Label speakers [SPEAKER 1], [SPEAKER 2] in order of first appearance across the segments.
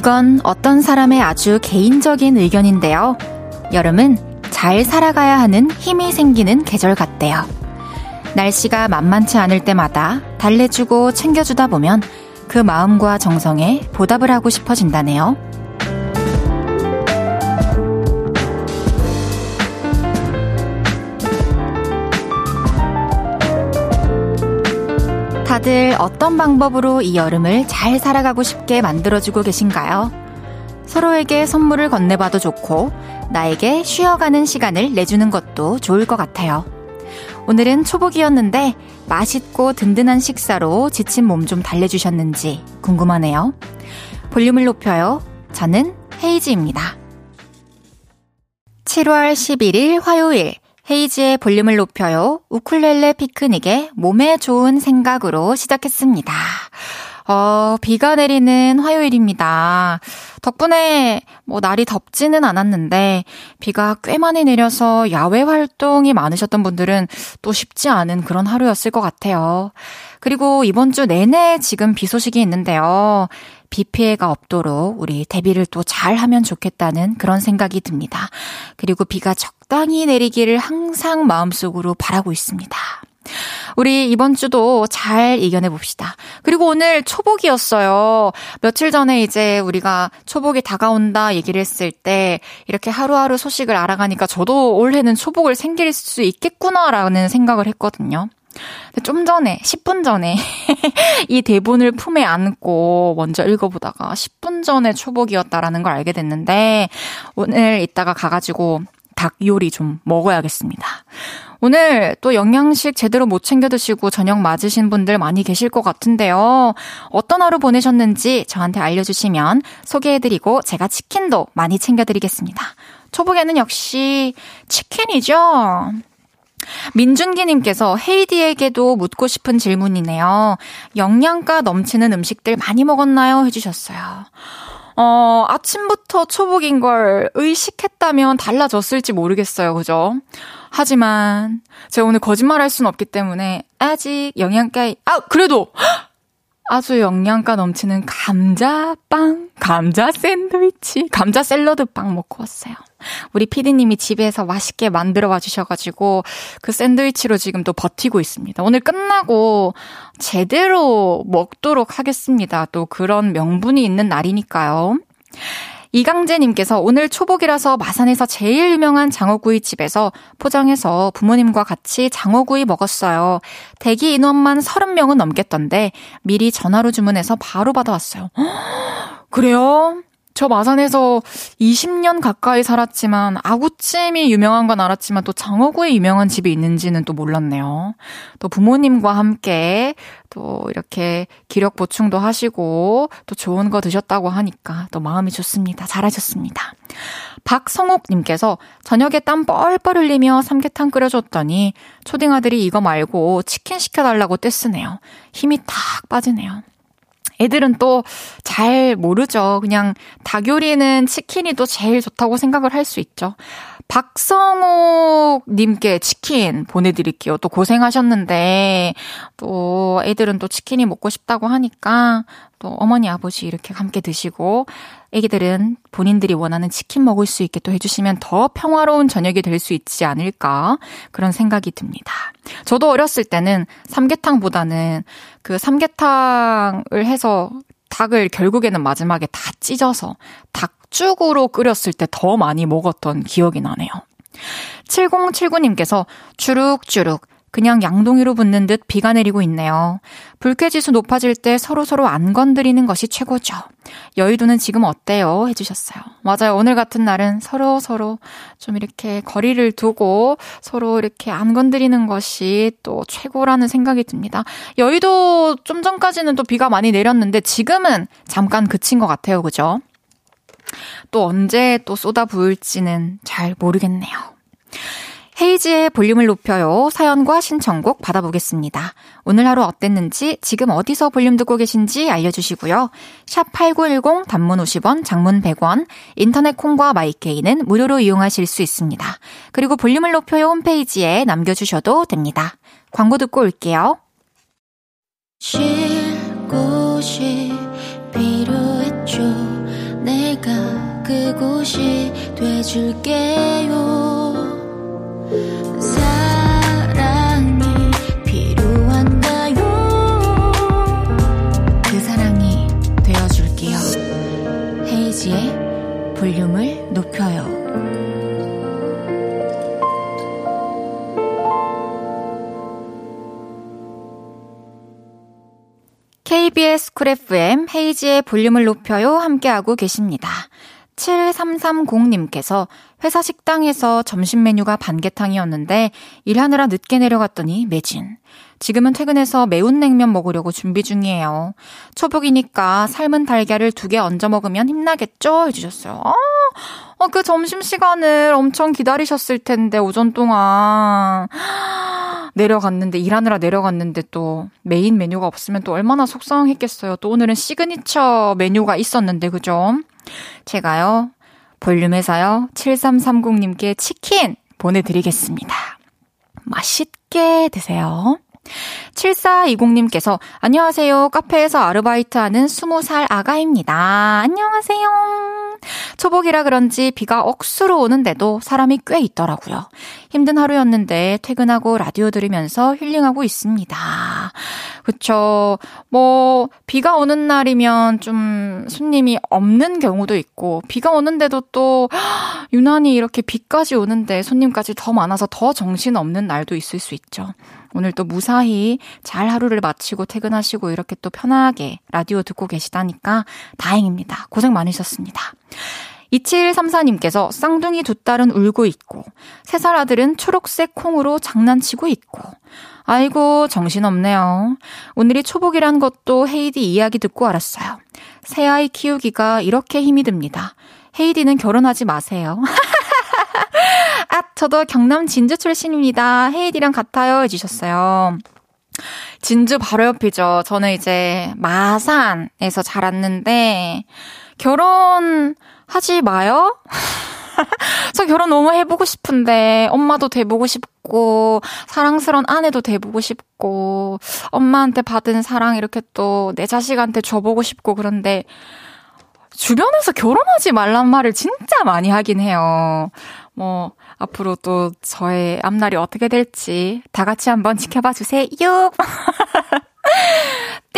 [SPEAKER 1] 이건 어떤 사람의 아주 개인적인 의견인데요. 여름은 잘 살아가야 하는 힘이 생기는 계절 같대요. 날씨가 만만치 않을 때마다 달래주고 챙겨주다 보면 그 마음과 정성에 보답을 하고 싶어진다네요. 다들 어떤 방법으로 이 여름을 잘 살아가고 싶게 만들어주고 계신가요? 서로에게 선물을 건네봐도 좋고, 나에게 쉬어가는 시간을 내주는 것도 좋을 것 같아요. 오늘은 초복이었는데, 맛있고 든든한 식사로 지친 몸 좀 달래주셨는지 궁금하네요. 볼륨을 높여요. 저는 헤이지입니다. 7월 11일 화요일. 헤이지의 볼륨을 높여요. 우쿨렐레 피크닉의 몸에 좋은 생각으로 시작했습니다. 어, 비가 내리는 화요일입니다. 덕분에 뭐 날이 덥지는 않았는데 비가 꽤 많이 내려서 야외 활동이 많으셨던 분들은 또 쉽지 않은 그런 하루였을 것 같아요. 그리고 이번 주 내내 지금 비 소식이 있는데요. 비 피해가 없도록 우리 대비를 또 잘 하면 좋겠다는 그런 생각이 듭니다. 그리고 비가 적당히 내리기를 항상 마음속으로 바라고 있습니다. 우리 이번 주도 잘 이겨내 봅시다. 그리고 오늘 초복이었어요. 며칠 전에 이제 우리가 초복이 다가온다 얘기를 했을 때 이렇게 하루하루 소식을 알아가니까 저도 올해는 초복을 생길 수 있겠구나라는 생각을 했거든요. 좀 전에, 10분 전에 이 대본을 품에 안고 먼저 읽어보다가 10분 전에 초복이었다라는 걸 알게 됐는데 오늘 이따가 가가지고 닭 요리 좀 먹어야겠습니다. 오늘 또 영양식 제대로 못 챙겨 드시고 저녁 맞으신 분들 많이 계실 것 같은데요. 어떤 하루 보내셨는지 저한테 알려주시면 소개해드리고 제가 치킨도 많이 챙겨드리겠습니다. 초복에는 역시 치킨이죠. 민준기님께서 헤이디에게도 묻고 싶은 질문이네요. 영양가 넘치는 음식들 많이 먹었나요? 해주셨어요. 어, 아침부터 초복인 걸 의식했다면 달라졌을지 모르겠어요. 그죠? 하지만, 제가 오늘 거짓말 할 수는 없기 때문에, 아직 영양가, 아, 그래도! 아주 영양가 넘치는 감자빵, 감자 샌드위치, 감자 샐러드 빵 먹고 왔어요. 우리 피디님이 집에서 맛있게 만들어 와 주셔가지고 그 샌드위치로 지금 또 버티고 있습니다. 오늘 끝나고 제대로 먹도록 하겠습니다. 또 그런 명분이 있는 날이니까요. 이강재님께서 오늘 초복이라서 마산에서 제일 유명한 장어구이 집에서 포장해서 부모님과 같이 장어구이 먹었어요. 대기 인원만 30명은 넘겠던데 미리 전화로 주문해서 바로 받아왔어요. 그래요? 저 마산에서 20년 가까이 살았지만 아구찜이 유명한 건 알았지만 또 장어구이 유명한 집이 있는지는 또 몰랐네요. 또 부모님과 함께 또 이렇게 기력 보충도 하시고 또 좋은 거 드셨다고 하니까 또 마음이 좋습니다. 잘하셨습니다. 박성옥님께서 저녁에 땀 뻘뻘 흘리며 삼계탕 끓여줬더니 초딩 아들이 이거 말고 치킨 시켜달라고 떼쓰네요. 힘이 탁 빠지네요. 애들은 또 잘 모르죠. 그냥 닭 요리는 치킨이 또 제일 좋다고 생각을 할 수 있죠. 박성욱 님께 치킨 보내드릴게요. 또 고생하셨는데, 또 애들은 또 치킨이 먹고 싶다고 하니까, 또 어머니, 아버지 이렇게 함께 드시고, 애기들은 본인들이 원하는 치킨 먹을 수 있게 또 해주시면 더 평화로운 저녁이 될 수 있지 않을까, 그런 생각이 듭니다. 저도 어렸을 때는 삼계탕보다는 그 삼계탕을 해서 닭을 결국에는 마지막에 다 찢어서 닭죽으로 끓였을 때 더 많이 먹었던 기억이 나네요. 7079님께서 주룩주룩 그냥 양동이로 붙는 듯 비가 내리고 있네요. 불쾌지수 높아질 때 서로서로 안 건드리는 것이 최고죠. 여의도는 지금 어때요? 해주셨어요. 맞아요. 오늘 같은 날은 서로서로 서로 좀 이렇게 거리를 두고 서로 이렇게 안 건드리는 것이 또 최고라는 생각이 듭니다. 여의도 좀 전까지는 또 비가 많이 내렸는데 지금은 잠깐 그친 것 같아요. 그죠? 또 언제 또 쏟아 부을지는 잘 모르겠네요. 헤이지의 볼륨을 높여요. 사연과 신청곡 받아보겠습니다. 오늘 하루 어땠는지, 지금 어디서 볼륨 듣고 계신지 알려주시고요. 샵 8910 단문 50원, 장문 100원, 인터넷 콩과 마이케이는 무료로 이용하실 수 있습니다. 그리고 볼륨을 높여요 홈페이지에 남겨주셔도 됩니다. 광고 듣고 올게요. 쉴 곳이 필요했죠.
[SPEAKER 2] 내가 그곳이 돼줄게요
[SPEAKER 1] 볼륨을 높여요. KBS Cool FM 헤이즈의 볼륨을 높여요 함께하고 계십니다. 7330님께서 회사 식당에서 점심 메뉴가 반계탕이었는데 일하느라 늦게 내려갔더니 매진. 지금은 퇴근해서 매운 냉면 먹으려고 준비 중이에요. 초복이니까 삶은 달걀을 두 개 얹어 먹으면 힘나겠죠? 해주셨어요. 아, 어, 그 점심시간을 엄청 기다리셨을 텐데, 오전 동안. 내려갔는데, 일하느라 내려갔는데 또 메인 메뉴가 없으면 또 얼마나 속상했겠어요. 또 오늘은 시그니처 메뉴가 있었는데, 그죠? 제가요, 볼륨에서요, 7330님께 치킨 보내드리겠습니다. 맛있게 드세요. 7420님께서 안녕하세요. 카페에서 아르바이트하는 20살 아가입니다. 안녕하세요. 초복이라 그런지 비가 억수로 오는데도 사람이 꽤 있더라고요. 힘든 하루였는데 퇴근하고 라디오 들으면서 힐링하고 있습니다. 그쵸. 뭐, 비가 오는 날이면 좀 손님이 없는 경우도 있고, 비가 오는데도 또 유난히 이렇게 비까지 오는데 손님까지 더 많아서 더 정신 없는 날도 있을 수 있죠. 오늘 또 무사히 잘 하루를 마치고 퇴근하시고 이렇게 또 편하게 라디오 듣고 계시다니까 다행입니다. 고생 많으셨습니다. 2734님께서 쌍둥이 두 딸은 울고 있고, 세 살 아들은 초록색 콩으로 장난치고 있고, 아이고, 정신없네요. 오늘이 초복이란 것도 헤이디 이야기 듣고 알았어요. 새 아이 키우기가 이렇게 힘이 듭니다. 헤이디는 결혼하지 마세요. 아, 저도 경남 진주 출신입니다. 헤이디랑 같아요. 해주셨어요. 진주 바로 옆이죠. 저는 이제 마산에서 자랐는데, 결혼하지 마요? 저 결혼 너무 해보고 싶은데, 엄마도 돼보고 싶고, 사랑스러운 아내도 돼보고 싶고, 엄마한테 받은 사랑 이렇게 또 내 자식한테 줘보고 싶고, 그런데, 주변에서 결혼하지 말란 말을 진짜 많이 하긴 해요. 뭐, 앞으로 또 저의 앞날이 어떻게 될지 다 같이 한번 지켜봐 주세요.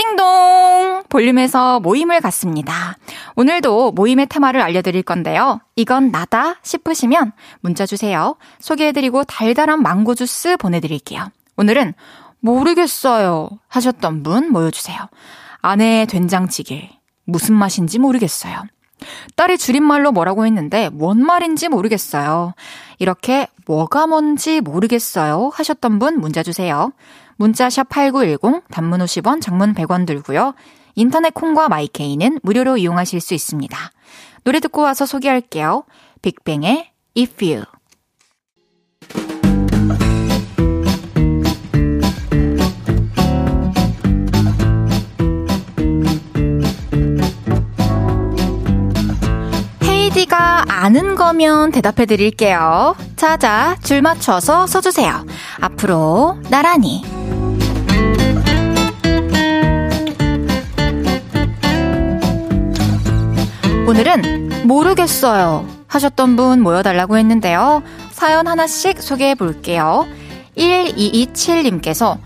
[SPEAKER 1] 띵동! 볼륨에서 모임을 갖습니다. 오늘도 모임의 테마를 알려드릴 건데요. 이건 나다 싶으시면 문자 주세요. 소개해드리고 달달한 망고 주스 보내드릴게요. 오늘은 모르겠어요 하셨던 분 모여주세요. 아내의 된장찌개. 무슨 맛인지 모르겠어요. 딸이 줄임말로 뭐라고 했는데 뭔 말인지 모르겠어요. 이렇게 뭐가 뭔지 모르겠어요 하셨던 분 문자 주세요. 문자 샵 8910 단문 50원 장문 100원 들고요. 인터넷 콩과 마이케이는 무료로 이용하실 수 있습니다. 노래 듣고 와서 소개할게요. 빅뱅의 If You 헤이디가 아는 거면 대답해 드릴게요. 자자, 줄 맞춰서 써주세요. 앞으로 나란히. 오늘은 모르겠어요 하셨던 분 모여달라고 했는데요. 사연 하나씩 소개해 볼게요. 1227님께서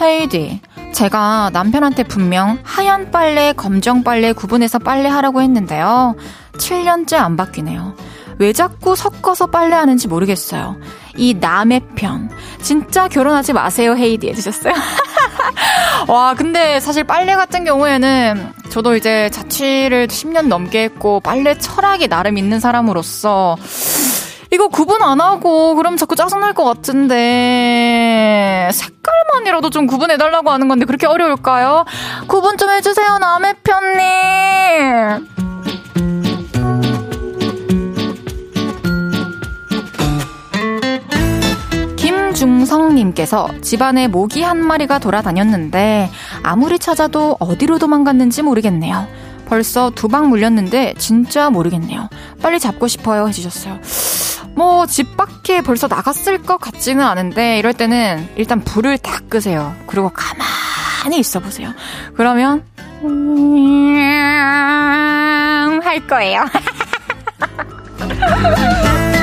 [SPEAKER 1] 헤이디, 제가 남편한테 분명 하얀 빨래, 검정 빨래 구분해서 빨래하라고 했는데요. 7년째 안 바뀌네요. 왜 자꾸 섞어서 빨래하는지 모르겠어요. 이 남의 편. 진짜 결혼하지 마세요, 헤이디 해주셨어요. 와, 근데 사실 빨래 같은 경우에는 저도 이제 자취를 10년 넘게 했고, 빨래 철학이 나름 있는 사람으로서, 이거 구분 안 하고, 그럼 자꾸 짜증날 것 같은데, 색깔만이라도 좀 구분해달라고 하는 건데, 그렇게 어려울까요? 구분 좀 해주세요, 남의 편님! 김중성님께서 집안에 모기 한 마리가 돌아다녔는데 아무리 찾아도 어디로 도망갔는지 모르겠네요. 벌써 두 방 물렸는데 진짜 모르겠네요. 빨리 잡고 싶어요 해주셨어요. 뭐 집 밖에 벌써 나갔을 것 같지는 않은데 이럴 때는 일단 불을 다 끄세요. 그리고 가만히 있어 보세요. 그러면, 음, 할 거예요.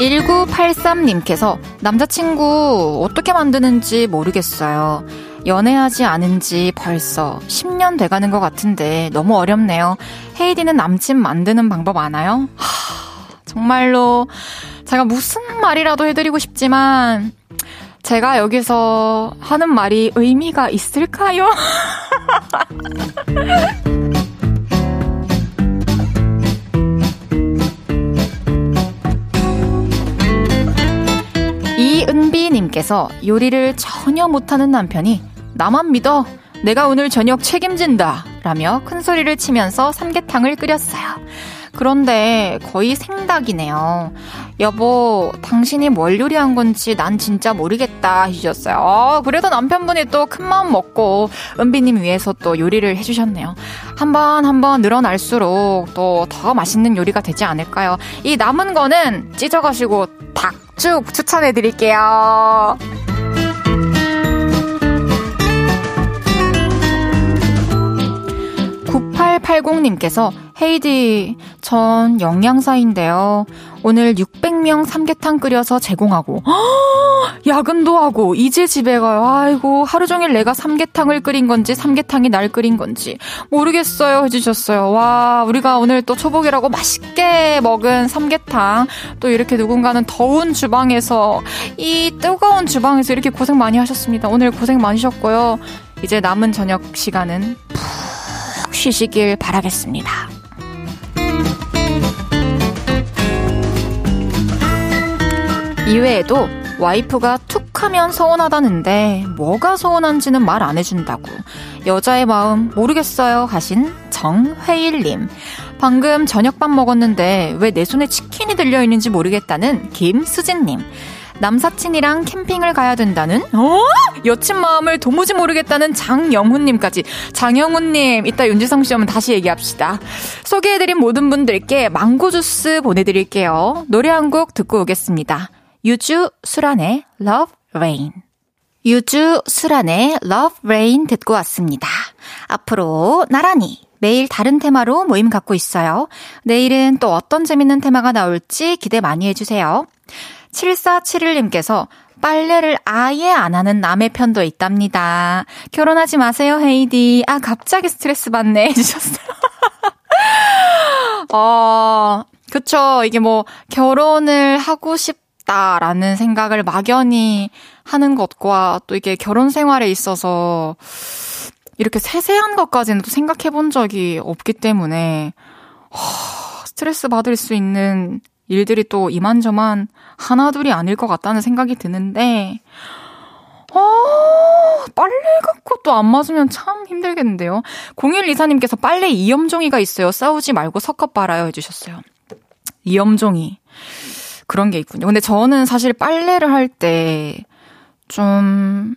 [SPEAKER 1] 1983님께서 남자친구 어떻게 만드는지 모르겠어요. 연애하지 않은 지 벌써 10년 돼가는 것 같은데 너무 어렵네요. 헤이디는 남친 만드는 방법 아나요? 하, 정말로 제가 무슨 말이라도 해드리고 싶지만 제가 여기서 하는 말이 의미가 있을까요? 이은비님께서 요리를 전혀 못하는 남편이 나만 믿어. 내가 오늘 저녁 책임진다. 라며 큰 소리를 치면서 삼계탕을 끓였어요. 그런데 거의 생닭이네요. 여보, 당신이 뭘 요리한 건지 난 진짜 모르겠다 하셨어요. 어, 그래도 남편분이 또 큰 마음 먹고 은비님 위해서 또 요리를 해주셨네요. 한번 한번 늘어날수록 또 더 맛있는 요리가 되지 않을까요? 이 남은 거는 찢어가시고 닭 죽 추천해 드릴게요. 9880님께서 헤이디, 전 영양사인데요. 오늘 600명 삼계탕 끓여서 제공하고, 야근도 하고, 이제 집에 가요. 아이고, 하루 종일 내가 삼계탕을 끓인 건지, 삼계탕이 날 끓인 건지, 모르겠어요. 해주셨어요. 와, 우리가 오늘 또 초복이라고 맛있게 먹은 삼계탕, 또 이렇게 누군가는 더운 주방에서, 이 뜨거운 주방에서 이렇게 고생 많이 하셨습니다. 오늘 고생 많으셨고요. 이제 남은 저녁 시간은 푹 쉬시길 바라겠습니다. 이외에도 와이프가 툭 하면 서운하다는데 뭐가 서운한지는 말 안 해준다고. 여자의 마음 모르겠어요 하신 정회일님. 방금 저녁밥 먹었는데 왜 내 손에 치킨이 들려있는지 모르겠다는 김수진님. 남사친이랑 캠핑을 가야 된다는 어? 여친 마음을 도무지 모르겠다는 장영훈님까지. 장영훈님 이따 윤지성 씨 오면 다시 얘기합시다. 소개해드린 모든 분들께 망고 주스 보내드릴게요. 노래 한 곡 듣고 오겠습니다 유주 수란의 Love Rain. 유주 수란의 Love Rain 듣고 왔습니다. 앞으로 나란히 매일 다른 테마로 모임 갖고 있어요. 내일은 또 어떤 재밌는 테마가 나올지 기대 많이 해주세요. 7471님께서 빨래를 아예 안 하는 남의 편도 있답니다. 결혼하지 마세요, 헤이디. 아, 갑자기 스트레스 받네. 해주셨어요. 어, 그쵸. 이게 뭐, 결혼을 하고 싶 싶다라는 생각을 막연히 하는 것과 또 이게 결혼 생활에 있어서 이렇게 세세한 것까지는 또 생각해 본 적이 없기 때문에 허, 스트레스 받을 수 있는 일들이 또 이만저만 하나둘이 아닐 것 같다는 생각이 드는데 어, 빨래 갖고 또 안 맞으면 참 힘들겠는데요. 0124님께서 빨래 이염종이가 있어요. 싸우지 말고 섞어 빨아요 해주셨어요. 이염종이. 그런 게 있군요. 근데 저는 사실 빨래를 할 때 좀,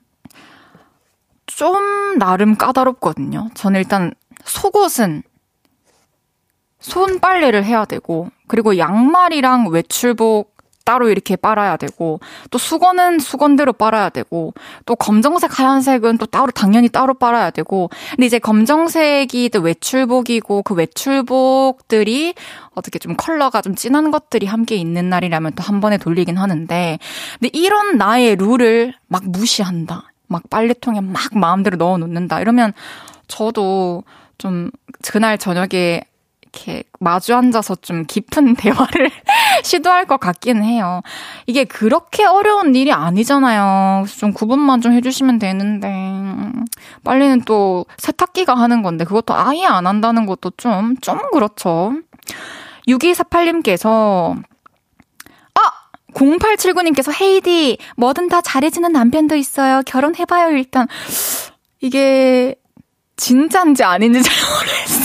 [SPEAKER 1] 좀 나름 까다롭거든요. 저는 일단 속옷은 손 빨래를 해야 되고, 그리고 양말이랑 외출복 따로 이렇게 빨아야 되고 또 수건은 수건대로 빨아야 되고 또 검정색 하얀색은 또 따로 당연히 따로 빨아야 되고 근데 이제 검정색이 또 외출복이고 그 외출복들이 어떻게 좀 컬러가 좀 진한 것들이 함께 있는 날이라면 또 한 번에 돌리긴 하는데 근데 이런 나의 룰을 막 무시한다 막 빨래통에 막 마음대로 넣어 놓는다 이러면 저도 좀 그날 저녁에 이렇게 마주 앉아서 좀 깊은 대화를 시도할 것 같기는 해요. 이게 그렇게 어려운 일이 아니잖아요. 좀 구분만 좀 해주시면 되는데. 빨리는 또 세탁기가 하는 건데 그것도 아예 안 한다는 것도 좀, 좀 그렇죠. 6248님께서 아! 0879님께서 헤이디, 뭐든 다 잘해주는 남편도 있어요. 결혼해봐요, 일단. 이게, 진짠지 아닌지 잘 모르겠어.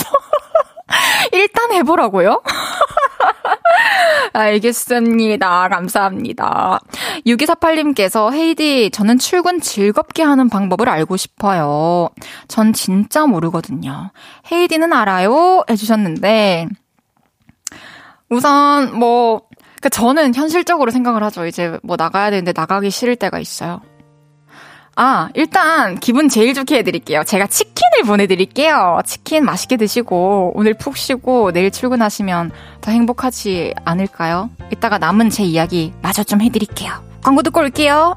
[SPEAKER 1] 일단 해보라고요? 알겠습니다. 감사합니다. 6248님께서 헤이디, 저는 출근 즐겁게 하는 방법을 알고 싶어요. 전 진짜 모르거든요. 헤이디는 알아요? 해주셨는데, 우선, 뭐, 그러니까 저는 현실적으로 생각을 하죠. 이제 뭐 나가야 되는데 나가기 싫을 때가 있어요. 아, 일단 기분 제일 좋게 해드릴게요. 제가 치킨을 보내드릴게요. 치킨 맛있게 드시고 오늘 푹 쉬고 내일 출근하시면 더 행복하지 않을까요? 이따가 남은 제 이야기 마저 좀 해드릴게요. 광고 듣고 올게요.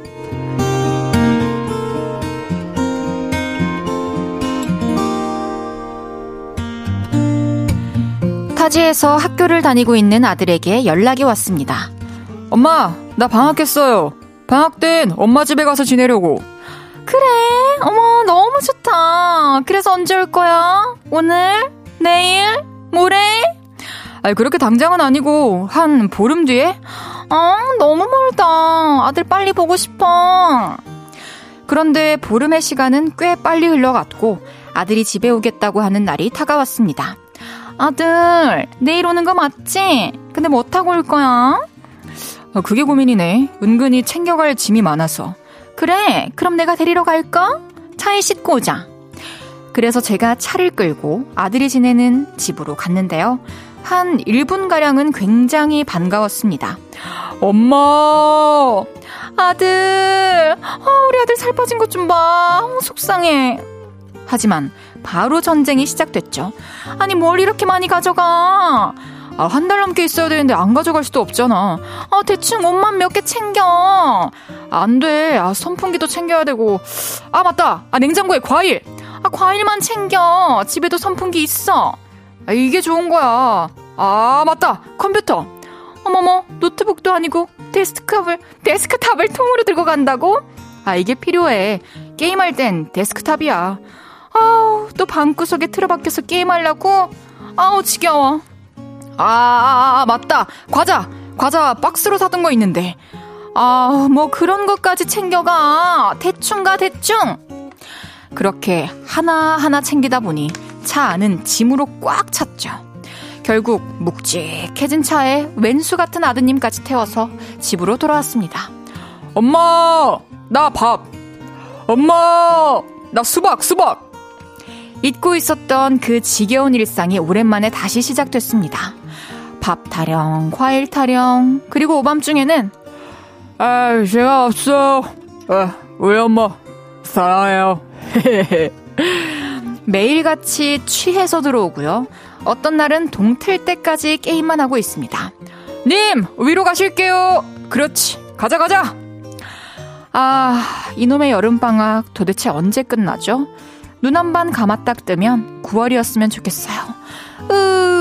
[SPEAKER 1] 타지에서 학교를 다니고 있는 아들에게 연락이 왔습니다.
[SPEAKER 3] 엄마, 나 방학했어요. 방학 땐 엄마 집에 가서 지내려고.
[SPEAKER 1] 그래? 어머, 너무 좋다. 그래서 언제 올 거야? 오늘? 내일? 모레?
[SPEAKER 3] 아니, 그렇게 당장은 아니고, 한 보름 뒤에?
[SPEAKER 1] 아, 너무 멀다. 아들 빨리 보고 싶어. 그런데 보름의 시간은 꽤 빨리 흘러갔고, 아들이 집에 오겠다고 하는 날이 다가왔습니다. 아들, 내일 오는 거 맞지? 근데 뭐 타고 올 거야?
[SPEAKER 3] 아, 그게 고민이네. 은근히 챙겨갈 짐이 많아서.
[SPEAKER 1] 그래, 그럼 내가 데리러 갈까? 차에 싣고 오자. 그래서 제가 차를 끌고 아들이 지내는 집으로 갔는데요. 한 1분가량은 굉장히 반가웠습니다.
[SPEAKER 3] 엄마!
[SPEAKER 1] 아들! 아, 우리 아들 살 빠진 것 좀 봐. 어, 속상해. 하지만 바로 전쟁이 시작됐죠. 아니, 뭘 이렇게 많이 가져가? 아, 한 달 넘게 있어야 되는데 안 가져갈 수도 없잖아. 아, 대충 옷만 몇 개 챙겨. 안 돼. 아, 선풍기도 챙겨야 되고. 아, 맞다. 아, 냉장고에 과일. 아, 과일만 챙겨. 집에도 선풍기 있어. 아, 이게 좋은 거야. 아, 맞다. 컴퓨터. 어머머, 노트북도 아니고 데스크탑을, 데스크탑을 통으로 들고 간다고? 아, 이게 필요해. 게임할 땐 데스크탑이야. 아우, 또 방구석에 틀어박혀서 게임하려고? 아우, 지겨워. 아, 아, 아, 맞다. 과자. 과자 박스로 사둔 거 있는데. 아, 뭐 그런 것까지 챙겨가. 대충 가, 대충. 그렇게 하나하나 챙기다 보니 차 안은 짐으로 꽉 찼죠. 결국 묵직해진 차에 왼수 같은 아드님까지 태워서 집으로 돌아왔습니다.
[SPEAKER 3] 엄마! 나 밥! 엄마! 나 수박, 수박!
[SPEAKER 1] 잊고 있었던 그 지겨운 일상이 오랜만에 다시 시작됐습니다. 밥 타령, 과일 타령, 그리고 오밤중에는
[SPEAKER 3] 아, 제가 없어. 아, 우리 엄마 사랑해요.
[SPEAKER 1] 매일같이 취해서 들어오고요. 어떤 날은 동틀 때까지 게임만 하고 있습니다.
[SPEAKER 3] 님, 위로 가실게요. 그렇지. 가자, 가자.
[SPEAKER 1] 아, 이놈의 여름방학 도대체 언제 끝나죠? 눈 한번딱 뜨면 9월이었으면 좋겠어요. 으.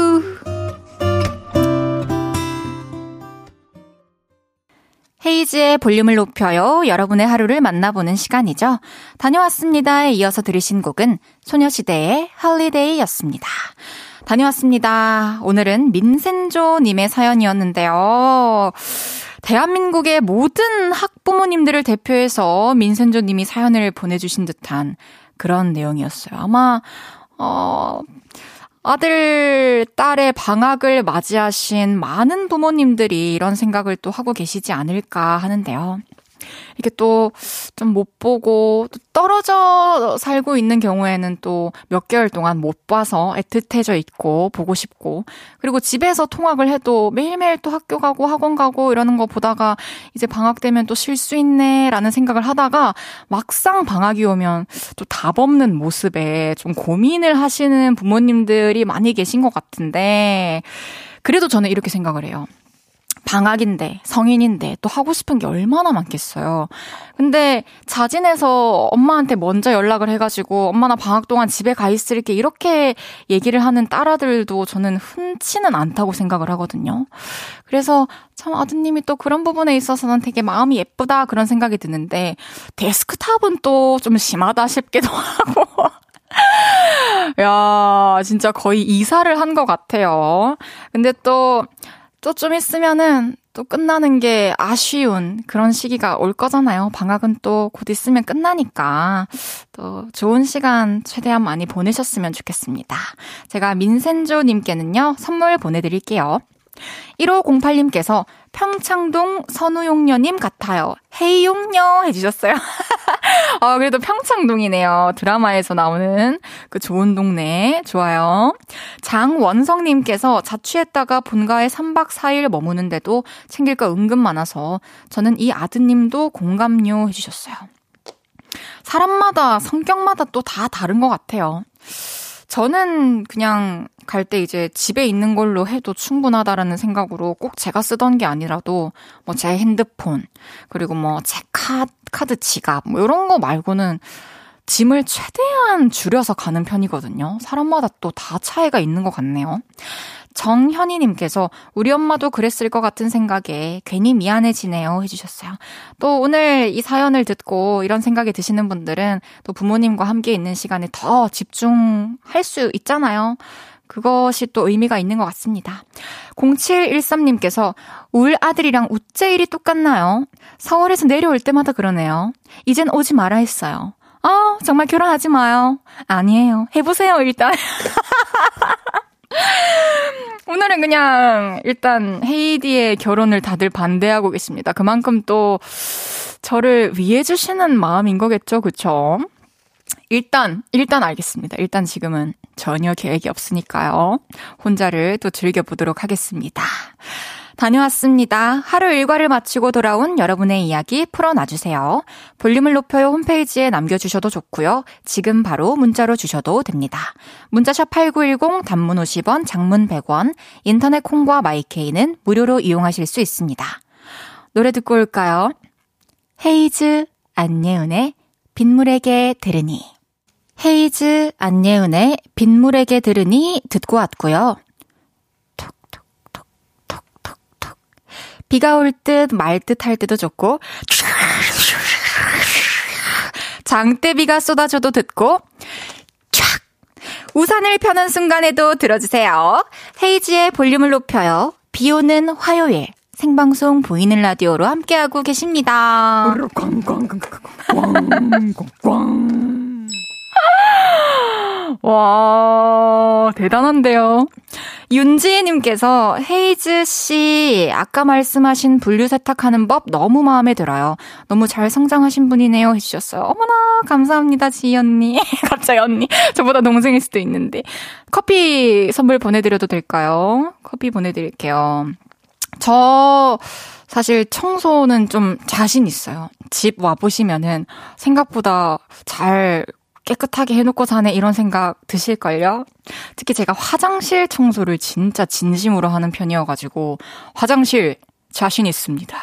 [SPEAKER 1] 헤이즈의 볼륨을 높여요. 여러분의 하루를 만나보는 시간이죠. 다녀왔습니다에 이어서 들으신 곡은 소녀시대의 Holiday였습니다. 다녀왔습니다. 오늘은 민센조님의 사연이었는데요. 대한민국의 모든 학부모님들을 대표해서 민센조님이 사연을 보내주신 듯한 그런 내용이었어요. 아마, 어, 아들, 딸의 방학을 맞이하신 많은 부모님들이 이런 생각을 또 하고 계시지 않을까 하는데요. 이게 또 좀 못 보고 또 떨어져 살고 있는 경우에는 또 몇 개월 동안 못 봐서 애틋해져 있고 보고 싶고 그리고 집에서 통학을 해도 매일매일 또 학교 가고 학원 가고 이러는 거 보다가 이제 방학 되면 또 쉴 수 있네라는 생각을 하다가 막상 방학이 오면 또 답 없는 모습에 좀 고민을 하시는 부모님들이 많이 계신 것 같은데 그래도 저는 이렇게 생각을 해요. 방학인데, 성인인데, 또 하고 싶은 게 얼마나 많겠어요. 근데 자진해서 엄마한테 먼저 연락을 해가지고, 엄마 나 방학 동안 집에 가 있을게, 이렇게 얘기를 하는 딸아들도 저는 흔치는 않다고 생각을 하거든요. 그래서 참 아드님이 또 그런 부분에 있어서는 되게 마음이 예쁘다, 그런 생각이 드는데, 데스크탑은 또 좀 심하다 싶기도 하고. 야, 진짜 거의 이사를 한 것 같아요. 근데 또, 또 좀 있으면은 또 끝나는 게 아쉬운 그런 시기가 올 거잖아요. 방학은 또 곧 있으면 끝나니까 또 좋은 시간 최대한 많이 보내셨으면 좋겠습니다. 제가 민센조님께는요, 선물 보내드릴게요. 1508님께서 평창동 선우용녀님 같아요. 헤이용녀 해주셨어요. 아, 그래도 평창동이네요. 드라마에서 나오는 그 좋은 동네. 좋아요. 장원성님께서 자취했다가 본가에 3박 4일 머무는데도 챙길 거 은근 많아서 저는 이 아드님도 공감요 해주셨어요. 사람마다, 성격마다 또 다 다른 것 같아요. 저는 그냥 갈 때 이제 집에 있는 걸로 해도 충분하다라는 생각으로 꼭 제가 쓰던 게 아니라도 뭐 제 핸드폰 그리고 뭐 제 카드, 지갑 뭐 이런 거 말고는 짐을 최대한 줄여서 가는 편이거든요. 사람마다 또 다 차이가 있는 것 같네요. 정현이님께서 우리 엄마도 그랬을 것 같은 생각에 괜히 미안해지네요 해주셨어요. 또 오늘 이 사연을 듣고 이런 생각이 드시는 분들은 또 부모님과 함께 있는 시간에 더 집중할 수 있잖아요. 그것이 또 의미가 있는 것 같습니다. 0713님께서 울 아들이랑 우째일이 똑같나요? 서울에서 내려올 때마다 그러네요. 이젠 오지 마라 했어요. 아, 정말 결혼하지 마요. 아니에요. 해보세요, 일단. 오늘은 그냥 일단 헤이디의 결혼을 다들 반대하고 계십니다. 그만큼 또 저를 위해 주시는 마음인 거겠죠, 그쵸? 일단, 일단 알겠습니다. 일단 지금은 전혀 계획이 없으니까요. 혼자를 또 즐겨보도록 하겠습니다. 다녀왔습니다. 하루 일과를 마치고 돌아온 여러분의 이야기 풀어놔주세요. 볼륨을 높여요 홈페이지에 남겨주셔도 좋고요. 지금 바로 문자로 주셔도 됩니다. 문자샵 8910 단문 50원, 장문 100원, 인터넷 콩과 마이케이는 무료로 이용하실 수 있습니다. 노래 듣고 올까요? 헤이즈 안예은의 빗물에게 들으니 헤이즈 안예은의 빗물에게 들으니 듣고 왔고요. 비가 올 듯 말 듯 할 때도 좋고 장대비가 쏟아져도 듣고 촥 우산을 펴는 순간에도 들어주세요. 헤이지의 볼륨을 높여요. 비 오는 화요일 생방송 보이는 라디오로 함께하고 계십니다. 와, 대단한데요. 윤지혜님께서 헤이즈 씨, 아까 말씀하신 분류 세탁하는 법 너무 마음에 들어요. 너무 잘 성장하신 분이네요. 해주셨어요. 어머나, 감사합니다, 지희 언니. 갑자기 언니. 저보다 동생일 수도 있는데. 커피 선물 보내드려도 될까요? 커피 보내드릴게요. 저, 사실 청소는 좀 자신 있어요. 집 와보시면은 생각보다 잘 깨끗하게 해놓고 사네 이런 생각 드실걸요? 특히 제가 화장실 청소를 진짜 진심으로 하는 편이어가지고 화장실 자신 있습니다.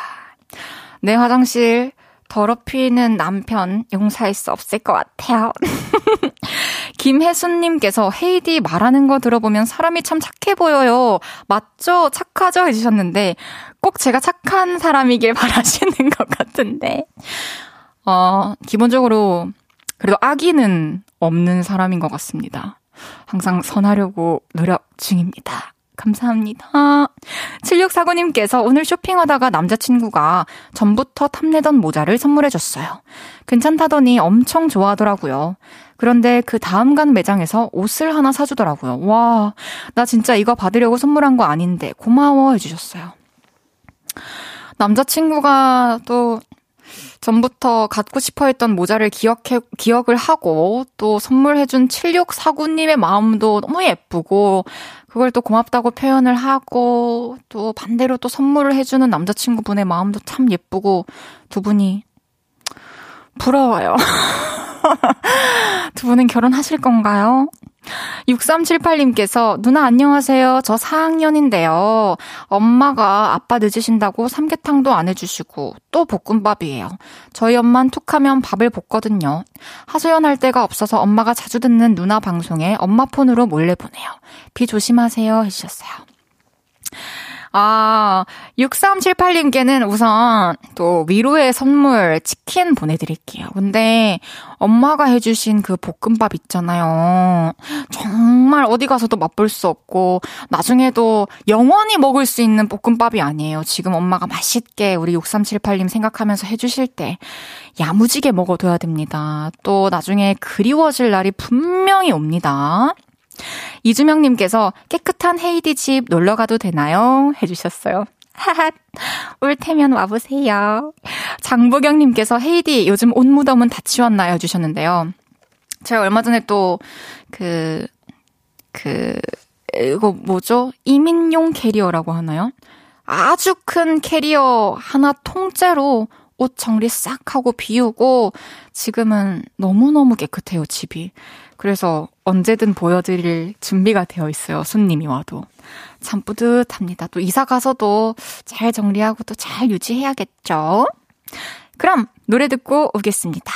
[SPEAKER 1] 내 화장실 더럽히는 남편 용서할 수 없을 것 같아요. 김혜순님께서 헤이디 말하는 거 들어보면 사람이 참 착해 보여요. 맞죠? 착하죠? 해주셨는데 꼭 제가 착한 사람이길 바라시는 것 같은데. 어, 기본적으로 그래도 아기는 없는 사람인 것 같습니다. 항상 선하려고 노력 중입니다. 감사합니다. 7649님께서 오늘 쇼핑하다가 남자친구가 전부터 탐내던 모자를 선물해줬어요. 괜찮다더니 엄청 좋아하더라고요. 그런데 그 다음 간 매장에서 옷을 하나 사주더라고요. 와, 나 진짜 이거 받으려고 선물한 거 아닌데 고마워 해주셨어요. 남자친구가 또 전부터 갖고 싶어 했던 모자를 기억해, 기억을 하고 또 선물해준 7649님의 마음도 너무 예쁘고 그걸 또 고맙다고 표현을 하고 또 반대로 또 선물을 해주는 남자친구분의 마음도 참 예쁘고 두 분이 부러워요. 두 분은 결혼하실 건가요? 6378님께서 누나 안녕하세요. 저 4학년인데요. 엄마가 아빠 늦으신다고 삼계탕도 안 해주시고 또 볶음밥이에요. 저희 엄만 툭 하면 밥을 볶거든요. 하소연할 데가 없어서 엄마가 자주 듣는 누나 방송에 엄마 폰으로 몰래 보내요. 비 조심하세요 해주셨어요. 아, 6378님께는 우선 또 위로의 선물 치킨 보내드릴게요. 근데 엄마가 해주신 그 볶음밥 있잖아요. 정말 어디 가서도 맛볼 수 없고, 나중에도 영원히 먹을 수 있는 볶음밥이 아니에요. 지금 엄마가 맛있게 우리 6378님 생각하면서 해주실 때 야무지게 먹어둬야 됩니다. 또 나중에 그리워질 날이 분명히 옵니다. 이주명님께서 깨끗한 헤이디 집 놀러 가도 되나요? 해주셨어요. 하하, 올 테면 와보세요. 장보경님께서 헤이디 요즘 옷 무덤은 다 치웠나요? 해주셨는데요. 제가 얼마 전에 또, 그, 그, 이거 뭐죠? 이민용 캐리어라고 하나요? 아주 큰 캐리어 하나 통째로 옷 정리 싹 하고 비우고 지금은 너무너무 깨끗해요, 집이. 그래서 언제든 보여드릴 준비가 되어 있어요. 손님이 와도. 참 뿌듯합니다. 또 이사 가서도 잘 정리하고 또 잘 유지해야겠죠? 그럼 노래 듣고 오겠습니다.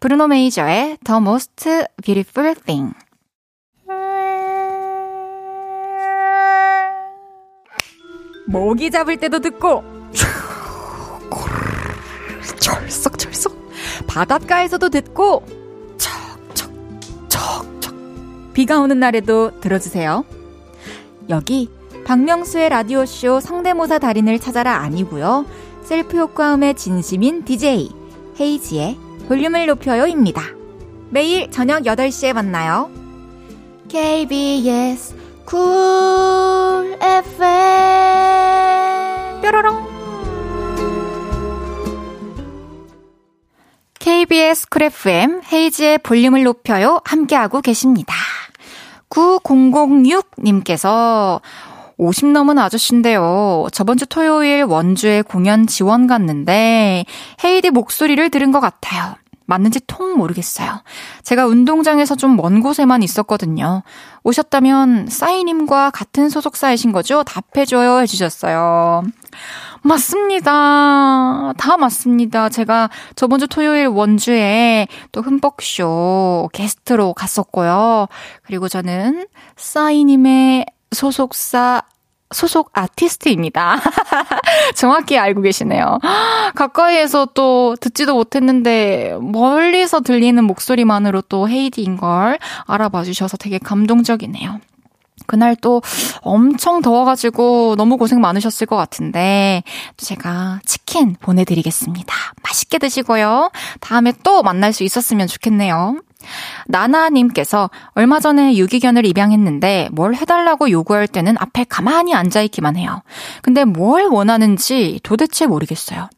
[SPEAKER 1] 브루노 메이저의 The Most Beautiful Thing. 모기 잡을 때도 듣고 철썩철썩 바닷가에서도 듣고 비가 오는 날에도 들어주세요. 여기 박명수의 라디오쇼 성대모사 달인을 찾아라 아니고요. 셀프 효과음의 진심인 DJ 헤이즈의 볼륨을 높여요입니다. 매일 저녁 8시에 만나요. KBS Cool FM 뾰로롱 KBS Cool FM 헤이즈의 볼륨을 높여요 함께하고 계십니다. 9006님께서 50 넘은 아저씨인데요. 저번 주 토요일 원주에 공연 지원 갔는데 헤이디 목소리를 들은 것 같아요. 맞는지 통 모르겠어요. 제가 운동장에서 좀 먼 곳에만 있었거든요. 오셨다면 싸이님과 같은 소속사이신 거죠? 답해줘요 해주셨어요. 맞습니다. 다 맞습니다. 제가 저번 주 토요일 원주에 또 흠뻑쇼 게스트로 갔었고요. 그리고 저는 싸이님의 소속사 소속 아티스트입니다. 정확히 알고 계시네요. 가까이에서 또 듣지도 못했는데 멀리서 들리는 목소리만으로 또 헤이디인 걸 알아봐 주셔서 되게 감동적이네요. 그날 또 엄청 더워가지고 너무 고생 많으셨을 것 같은데, 제가 치킨 보내드리겠습니다. 맛있게 드시고요. 다음에 또 만날 수 있었으면 좋겠네요. 나나님께서 얼마 전에 유기견을 입양했는데 뭘 해달라고 요구할 때는 앞에 가만히 앉아있기만 해요. 근데 뭘 원하는지 도대체 모르겠어요.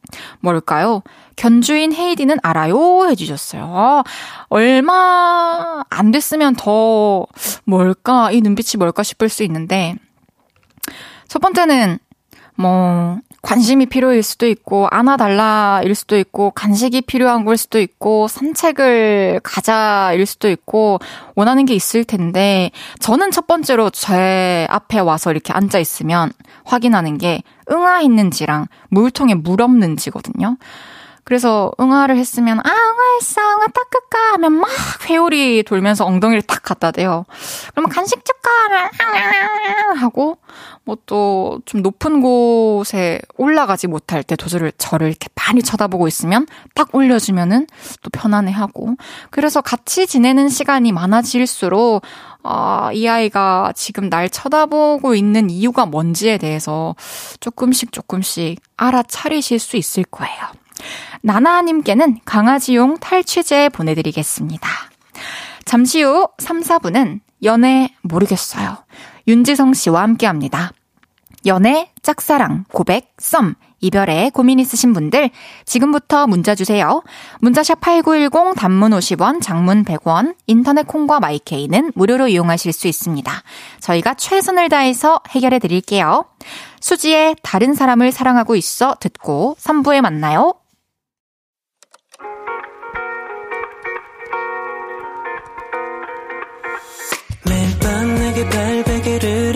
[SPEAKER 1] 뭘까요? 견주인 헤이디는 알아요? 해주셨어요. 아, 얼마 안 됐으면 더 뭘까? 이 눈빛이 뭘까 싶을 수 있는데, 첫 번째는, 뭐, 관심이 필요일 수도 있고, 안아달라일 수도 있고, 간식이 필요한 걸 수도 있고, 산책을 가자일 수도 있고, 원하는 게 있을 텐데, 저는 첫 번째로 제 앞에 와서 이렇게 앉아 있으면 확인하는 게 응아 있는지랑 물통에 물 없는지거든요. 그래서 응아를 했으면 아 응아했어 응아 닦을까 하면 막 회오리 돌면서 엉덩이를 탁 갖다 대요. 그러면 간식 줄까 하면 하고 뭐 또 좀 높은 곳에 올라가지 못할 때 도저를 저를 이렇게 많이 쳐다보고 있으면 딱 올려주면은 또 편안해하고 그래서 같이 지내는 시간이 많아질수록 아, 이 아이가 지금 날 쳐다보고 있는 이유가 뭔지에 대해서 조금씩 조금씩 알아차리실 수 있을 거예요. 나나님께는 강아지용 탈취제 보내드리겠습니다. 잠시 후 3, 4분은 연애 모르겠어요. 윤지성 씨와 함께 합니다. 연애, 짝사랑, 고백, 썸, 이별에 고민 있으신 분들 지금부터 문자 주세요. 문자샵 8910 단문 50원, 장문 100원, 인터넷 콩과 마이케이는 무료로 이용하실 수 있습니다. 저희가 최선을 다해서 해결해 드릴게요. 수지의 다른 사람을 사랑하고 있어 듣고 3부에 만나요.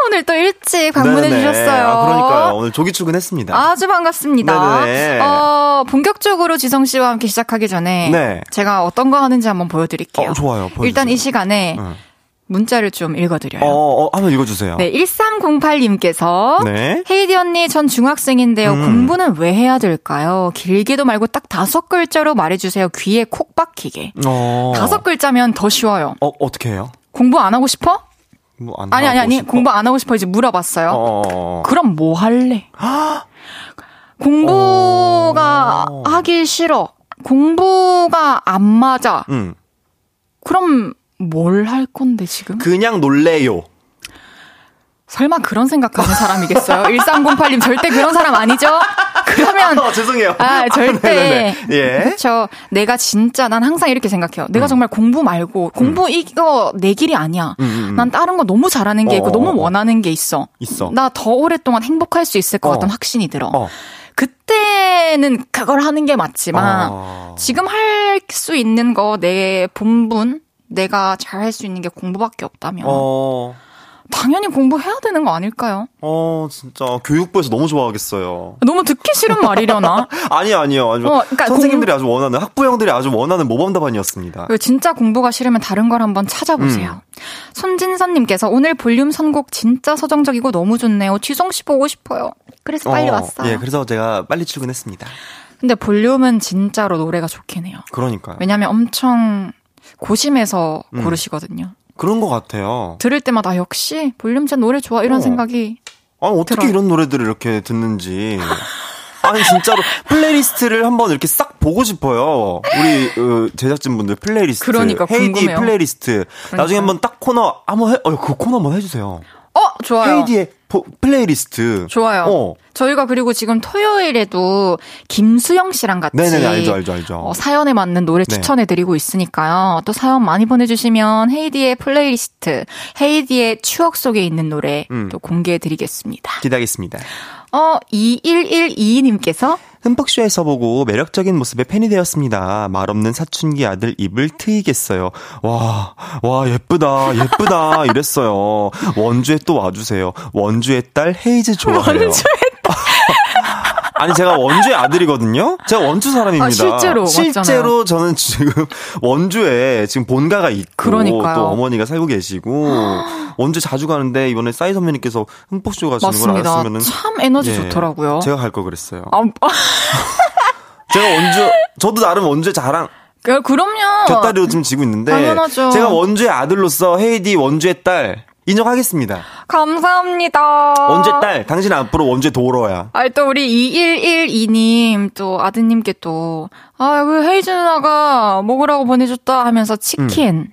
[SPEAKER 1] 어, 오늘 또 일찍 방문해
[SPEAKER 4] 네네.
[SPEAKER 1] 주셨어요.
[SPEAKER 4] 아, 그러니까요. 오늘 조기 출근했습니다.
[SPEAKER 1] 아주 반갑습니다.
[SPEAKER 4] 네네.
[SPEAKER 1] 어, 본격적으로 지성 씨와 함께 시작하기 전에
[SPEAKER 4] 네.
[SPEAKER 1] 제가 어떤 거 하는지 한번 보여드릴게요.
[SPEAKER 4] 어, 좋아요. 보여주세요.
[SPEAKER 1] 일단 이 시간에
[SPEAKER 4] 응.
[SPEAKER 1] 문자를 좀 읽어드려요.
[SPEAKER 4] 어, 어, 한번 읽어주세요.
[SPEAKER 1] 네, 1308님께서
[SPEAKER 4] 네.
[SPEAKER 1] 헤이디 언니 전 중학생인데요.
[SPEAKER 4] 음.
[SPEAKER 1] 공부는 왜 해야 될까요? 길게도 말고 딱 다섯 글자로 말해주세요. 귀에 콕 박히게.
[SPEAKER 4] 어.
[SPEAKER 1] 다섯 글자면 더 쉬워요.
[SPEAKER 4] 어, 어떻게 해요?
[SPEAKER 1] 공부 안 하고 싶어?
[SPEAKER 4] 뭐, 안
[SPEAKER 1] 아니 아니 아니
[SPEAKER 4] 싶어?
[SPEAKER 1] 공부 안 하고 싶어 이제 물어봤어요.
[SPEAKER 4] 어, 어, 어.
[SPEAKER 1] 그럼 뭐 할래? 공부가
[SPEAKER 4] 어.
[SPEAKER 1] 하기 싫어. 공부가 안 맞아.
[SPEAKER 4] 음.
[SPEAKER 1] 그럼 뭘 할 건데 지금?
[SPEAKER 4] 그냥 놀래요.
[SPEAKER 1] 설마 그런 생각하는 사람이겠어요? 1308님 절대 그런 사람 아니죠? 그러면
[SPEAKER 4] 어, 죄송해요.
[SPEAKER 1] 아, 절대.
[SPEAKER 4] 네네네. 예.
[SPEAKER 1] 그렇죠. 내가 진짜 난 항상 이렇게 생각해요. 내가 정말 공부 말고 공부 이거 내 길이 아니야.
[SPEAKER 4] 음, 음, 음.
[SPEAKER 1] 난 다른 거 너무 잘하는 게 있고
[SPEAKER 4] 어,
[SPEAKER 1] 너무
[SPEAKER 4] 어, 어.
[SPEAKER 1] 원하는 게 있어.
[SPEAKER 4] 있어.
[SPEAKER 1] 나 더 오랫동안 행복할 수 있을 것
[SPEAKER 4] 어.
[SPEAKER 1] 같은 확신이 들어.
[SPEAKER 4] 어.
[SPEAKER 1] 그때는 그걸 하는 게 맞지만
[SPEAKER 4] 어.
[SPEAKER 1] 지금 할 수 있는 거 내 본분 내가 잘할 수 있는 게 공부밖에 없다면
[SPEAKER 4] 어.
[SPEAKER 1] 당연히 공부해야 되는 거 아닐까요?
[SPEAKER 4] 어, 진짜 교육부에서 너무 좋아하겠어요.
[SPEAKER 1] 너무 듣기 싫은 말이려나?
[SPEAKER 4] 아니 아니요. 아주
[SPEAKER 1] 어, 그러니까
[SPEAKER 4] 선생님들이 아주 원하는 학부형들이 아주 원하는 모범 답안이었습니다.
[SPEAKER 1] 진짜 공부가 싫으면 다른 걸 한번 찾아보세요.
[SPEAKER 4] 음.
[SPEAKER 1] 손진선님께서 오늘 볼륨 선곡 진짜 서정적이고 너무 좋네요. 지성 씨 보고 싶어요. 그래서 빨리
[SPEAKER 4] 어,
[SPEAKER 1] 왔어요.
[SPEAKER 4] 예, 그래서 제가 빨리 출근했습니다.
[SPEAKER 1] 근데 볼륨은 진짜로 노래가 좋긴 해요.
[SPEAKER 4] 그러니까요.
[SPEAKER 1] 왜냐면 엄청 고심해서
[SPEAKER 4] 음.
[SPEAKER 1] 고르시거든요.
[SPEAKER 4] 그런 것 같아요.
[SPEAKER 1] 들을 때마다 역시 볼륨 제 노래 좋아 이런
[SPEAKER 4] 어.
[SPEAKER 1] 생각이
[SPEAKER 4] 아니, 어떻게
[SPEAKER 1] 들어요.
[SPEAKER 4] 이런 노래들을 이렇게 듣는지. 아니, 진짜로 playlist를 한번 이렇게 싹 보고 싶어요. 우리 어, 제작진분들 플레이리스트.
[SPEAKER 1] 그러니까
[SPEAKER 4] 헤이디
[SPEAKER 1] 궁금해요.
[SPEAKER 4] 플레이리스트. 나중에 한번 딱 코너, 한번 해, 어, 그 코너 한번 해주세요.
[SPEAKER 1] 어 좋아요.
[SPEAKER 4] 헤이디의 포- 플레이리스트.
[SPEAKER 1] 좋아요.
[SPEAKER 4] 어.
[SPEAKER 1] 저희가 그리고 지금 토요일에도 김수영 씨랑 같이
[SPEAKER 4] 네네네, 알죠, 알죠, 알죠.
[SPEAKER 1] 어, 사연에 맞는 노래
[SPEAKER 4] 네.
[SPEAKER 1] 추천해 드리고 있으니까요. 또 사연 많이 보내 주시면 헤이디의 플레이리스트, 헤이디의 추억 속에 있는 노래
[SPEAKER 4] 음.
[SPEAKER 1] 또 공개해 드리겠습니다.
[SPEAKER 4] 기다리겠습니다.
[SPEAKER 1] 어 2112님께서
[SPEAKER 4] 흠뻑쇼에서 보고 매력적인 모습에 팬이 되었습니다. 말 없는 사춘기 아들 입을 트이겠어요. 와, 와, 예쁘다, 예쁘다, 이랬어요. 원주에 또 와주세요. 원주의 딸 헤이즈 좋아해요.
[SPEAKER 1] 원주의
[SPEAKER 4] 아니, 제가 원주의 아들이거든요? 제가 원주 사람입니다.
[SPEAKER 1] 아, 실제로
[SPEAKER 4] 실제로 저는 지금 원주에 지금 본가가 있고,
[SPEAKER 1] 그러니까요.
[SPEAKER 4] 또 어머니가 살고 계시고, 원주 자주 가는데 이번에 싸이 선배님께서 흠뻑쇼 가시는 걸. 알았으면은.
[SPEAKER 1] 참 에너지
[SPEAKER 4] 예,
[SPEAKER 1] 좋더라고요.
[SPEAKER 4] 제가 갈 걸 그랬어요.
[SPEAKER 1] 아,
[SPEAKER 4] 제가 원주, 저도 나름 원주의 자랑,
[SPEAKER 1] 그, 그럼요.
[SPEAKER 4] 곁다리로 좀 지고 있는데.
[SPEAKER 1] 당연하죠.
[SPEAKER 4] 제가 원주의 아들로서 헤이디 원주의 딸, 인정하겠습니다.
[SPEAKER 1] 감사합니다.
[SPEAKER 4] 원주의 딸, 당신 앞으로 원주의 도로야.
[SPEAKER 1] 아, 또 우리 2112님 또 아드님께 또, 아, 그 헤이즈 누나가 먹으라고 보내줬다 하면서 치킨.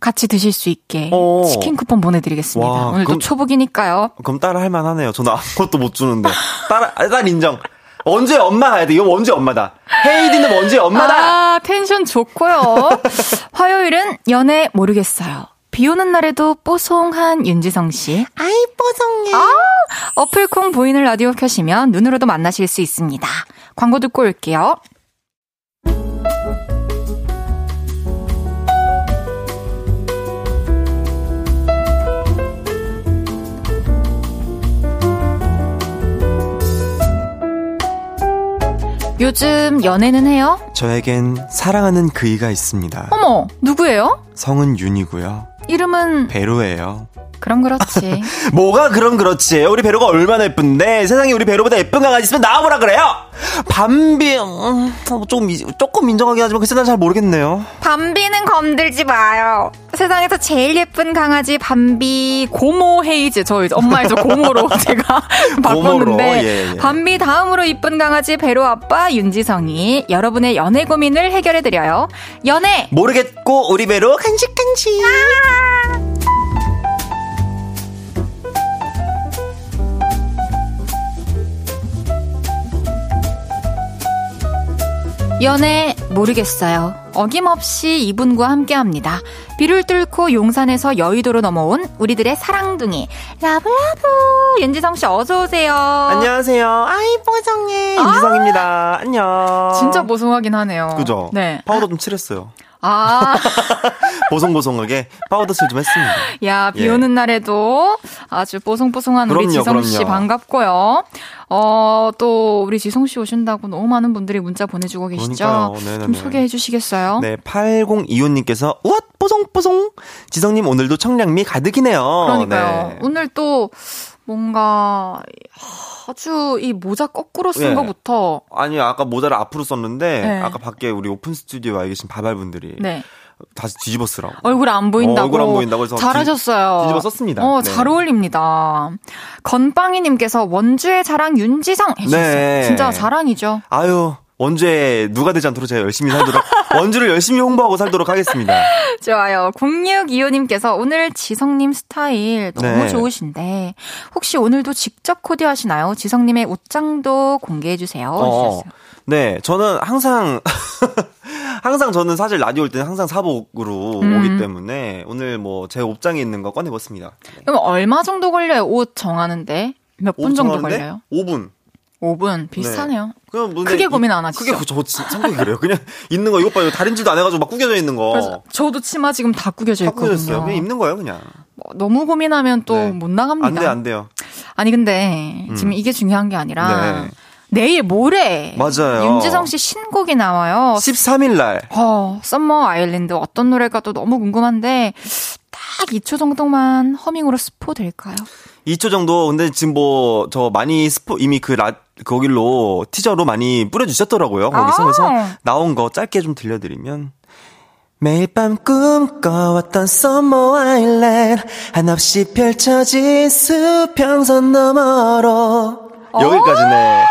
[SPEAKER 1] 같이 드실 수 있게
[SPEAKER 4] 음. 어.
[SPEAKER 1] 치킨 쿠폰 보내드리겠습니다.
[SPEAKER 4] 와,
[SPEAKER 1] 오늘 또
[SPEAKER 4] 그럼-
[SPEAKER 1] 초복이니까요.
[SPEAKER 4] 그럼 딸 할만하네요. 저는 아무것도 못 주는데. 딸, 아, 딸 인정. 원주의 엄마 가야 돼. 이거 원주의 엄마다. 헤이디는 원주의 엄마다!
[SPEAKER 1] 아, 텐션 좋고요. 화요일은 연애 모르겠어요. 비 오는 날에도 뽀송한 윤지성 씨. 아이, 뽀송해. 아, 어플 콩 보이는 라디오 켜시면 눈으로도 만나실 수 있습니다. 광고 듣고 올게요. 요즘 연애는 해요?
[SPEAKER 4] 저에겐 사랑하는 그이가 있습니다.
[SPEAKER 1] 어머, 누구예요?
[SPEAKER 4] 성은 윤이고요.
[SPEAKER 1] 이름은
[SPEAKER 4] 배로예요.
[SPEAKER 1] 그럼 그렇지.
[SPEAKER 4] 뭐가 그럼 그렇지. 우리 배로가 얼마나 예쁜데 세상에 우리 배로보다 예쁜 강아지 있으면 나와보라 그래요. 밤비 음, 조금 이- 조금 인정하긴 하지만 글쎄 난잘 모르겠네요.
[SPEAKER 1] 밤비는 검들지 마요. 세상에서 제일 예쁜 강아지 밤비 고모 헤이즈 저 이제 엄마 이제 고모로 제가 바꿨는데
[SPEAKER 4] 예, 예.
[SPEAKER 1] 밤비 다음으로 이쁜 강아지 배로 아빠 윤지성이 여러분의 연애 고민을 해결해 드려요. 연애
[SPEAKER 4] 모르겠고 우리 배로 간식 간식.
[SPEAKER 1] 연애 모르겠어요. 어김없이 이분과 함께 합니다. 비를 뚫고 용산에서 여의도로 넘어온 우리들의 사랑둥이. Love love. 윤지성 씨 어서 오세요.
[SPEAKER 4] 안녕하세요. 아이, 뽀송해. 윤지성입니다. 안녕.
[SPEAKER 1] 진짜 보송하긴 하네요.
[SPEAKER 4] 그죠?
[SPEAKER 1] 네.
[SPEAKER 4] 파우더 좀 칠했어요.
[SPEAKER 1] 아,
[SPEAKER 4] 보송보송하게 파우더 칠 좀 했습니다.
[SPEAKER 1] 야, 비
[SPEAKER 4] 예.
[SPEAKER 1] 오는 날에도 아주 뽀송뽀송한 우리
[SPEAKER 4] 그럼요,
[SPEAKER 1] 지성 씨
[SPEAKER 4] 그럼요.
[SPEAKER 1] 반갑고요. 어, 또 우리 지성 씨 오신다고 너무 많은 분들이 문자 보내주고 계시죠? 좀 소개해 주시겠어요?
[SPEAKER 4] 네, 8025님께서, 우왓, 뽀송뽀송. 지성님 오늘도 청량미 가득이네요.
[SPEAKER 1] 그러니까요.
[SPEAKER 4] 네.
[SPEAKER 1] 오늘 또 뭔가 아주 이 모자 거꾸로 쓴
[SPEAKER 4] 예.
[SPEAKER 1] 거부터
[SPEAKER 4] 아니, 아까 모자를 앞으로 썼는데,
[SPEAKER 1] 네.
[SPEAKER 4] 아까 밖에 우리 오픈 스튜디오에 와 계신 바발분들이
[SPEAKER 1] 네.
[SPEAKER 4] 다시 뒤집어 쓰라고.
[SPEAKER 1] 얼굴 안 보인다고.
[SPEAKER 4] 어, 얼굴 안 보인다고 해서
[SPEAKER 1] 잘하셨어요.
[SPEAKER 4] 뒤- 뒤집어 썼습니다.
[SPEAKER 1] 어,
[SPEAKER 4] 네.
[SPEAKER 1] 잘 어울립니다. 건빵이님께서 원주의 자랑 윤지성 해주셨어요.
[SPEAKER 4] 네.
[SPEAKER 1] 진짜 자랑이죠.
[SPEAKER 4] 아유, 원주에 누가 되지 않도록 제가 열심히 살도록, 원주를 열심히 홍보하고 살도록 하겠습니다.
[SPEAKER 1] 좋아요. 0625님께서 오늘 지성님 스타일 너무
[SPEAKER 4] 네.
[SPEAKER 1] 좋으신데 혹시 오늘도 직접 코디하시나요? 지성님의 옷장도 공개해 주세요.
[SPEAKER 4] 어,
[SPEAKER 1] 해주셨어요.
[SPEAKER 4] 네, 저는 항상, 항상 저는 사실 라디오 올 때는 항상 사복으로
[SPEAKER 1] 음.
[SPEAKER 4] 오기 때문에 오늘 뭐 제 옷장에 있는 거 꺼내봤습니다.
[SPEAKER 1] 그럼 얼마 정도 걸려요? 옷 정하는데? 몇 분 정도 걸려요?
[SPEAKER 4] 5분.
[SPEAKER 1] 5분. 비슷하네요.
[SPEAKER 4] 그럼 근데
[SPEAKER 1] 크게
[SPEAKER 4] 이-
[SPEAKER 1] 고민 안 하시죠?
[SPEAKER 4] 크게 그- 저 성격이 그래요. 그냥 있는 거 이것 봐요. 다림질도 안 해가지고 막 구겨져 있는 거.
[SPEAKER 1] 저도 치마 지금 다 구겨져
[SPEAKER 4] 다
[SPEAKER 1] 있거든요.
[SPEAKER 4] 구겨졌어요. 그냥 입는 거예요, 그냥.
[SPEAKER 1] 뭐 너무 고민하면 또
[SPEAKER 4] 네.
[SPEAKER 1] 못 나갑니다.
[SPEAKER 4] 안 돼, 안 돼요.
[SPEAKER 1] 아니 근데 지금 이게 중요한 게 아니라
[SPEAKER 4] 네.
[SPEAKER 1] 내일 모레
[SPEAKER 4] 맞아요.
[SPEAKER 1] 윤지성 씨 신곡이 나와요.
[SPEAKER 4] 13일 날.
[SPEAKER 1] 어, Summer Island 어떤 노래가 또 너무 궁금한데 딱 2초 정도만 허밍으로 스포 될까요?
[SPEAKER 4] 2초 정도. 근데 지금 뭐, 저 많이 스포, 이미 그 라, 거길로 티저로 많이 뿌려주셨더라고요. 거기서.
[SPEAKER 1] 아.
[SPEAKER 4] 그래서 나온 거 짧게 좀 들려드리면. 매일 밤 꿈꿔왔던 Summer Island 한없이 펼쳐진 수평선 너머로 여기까지네.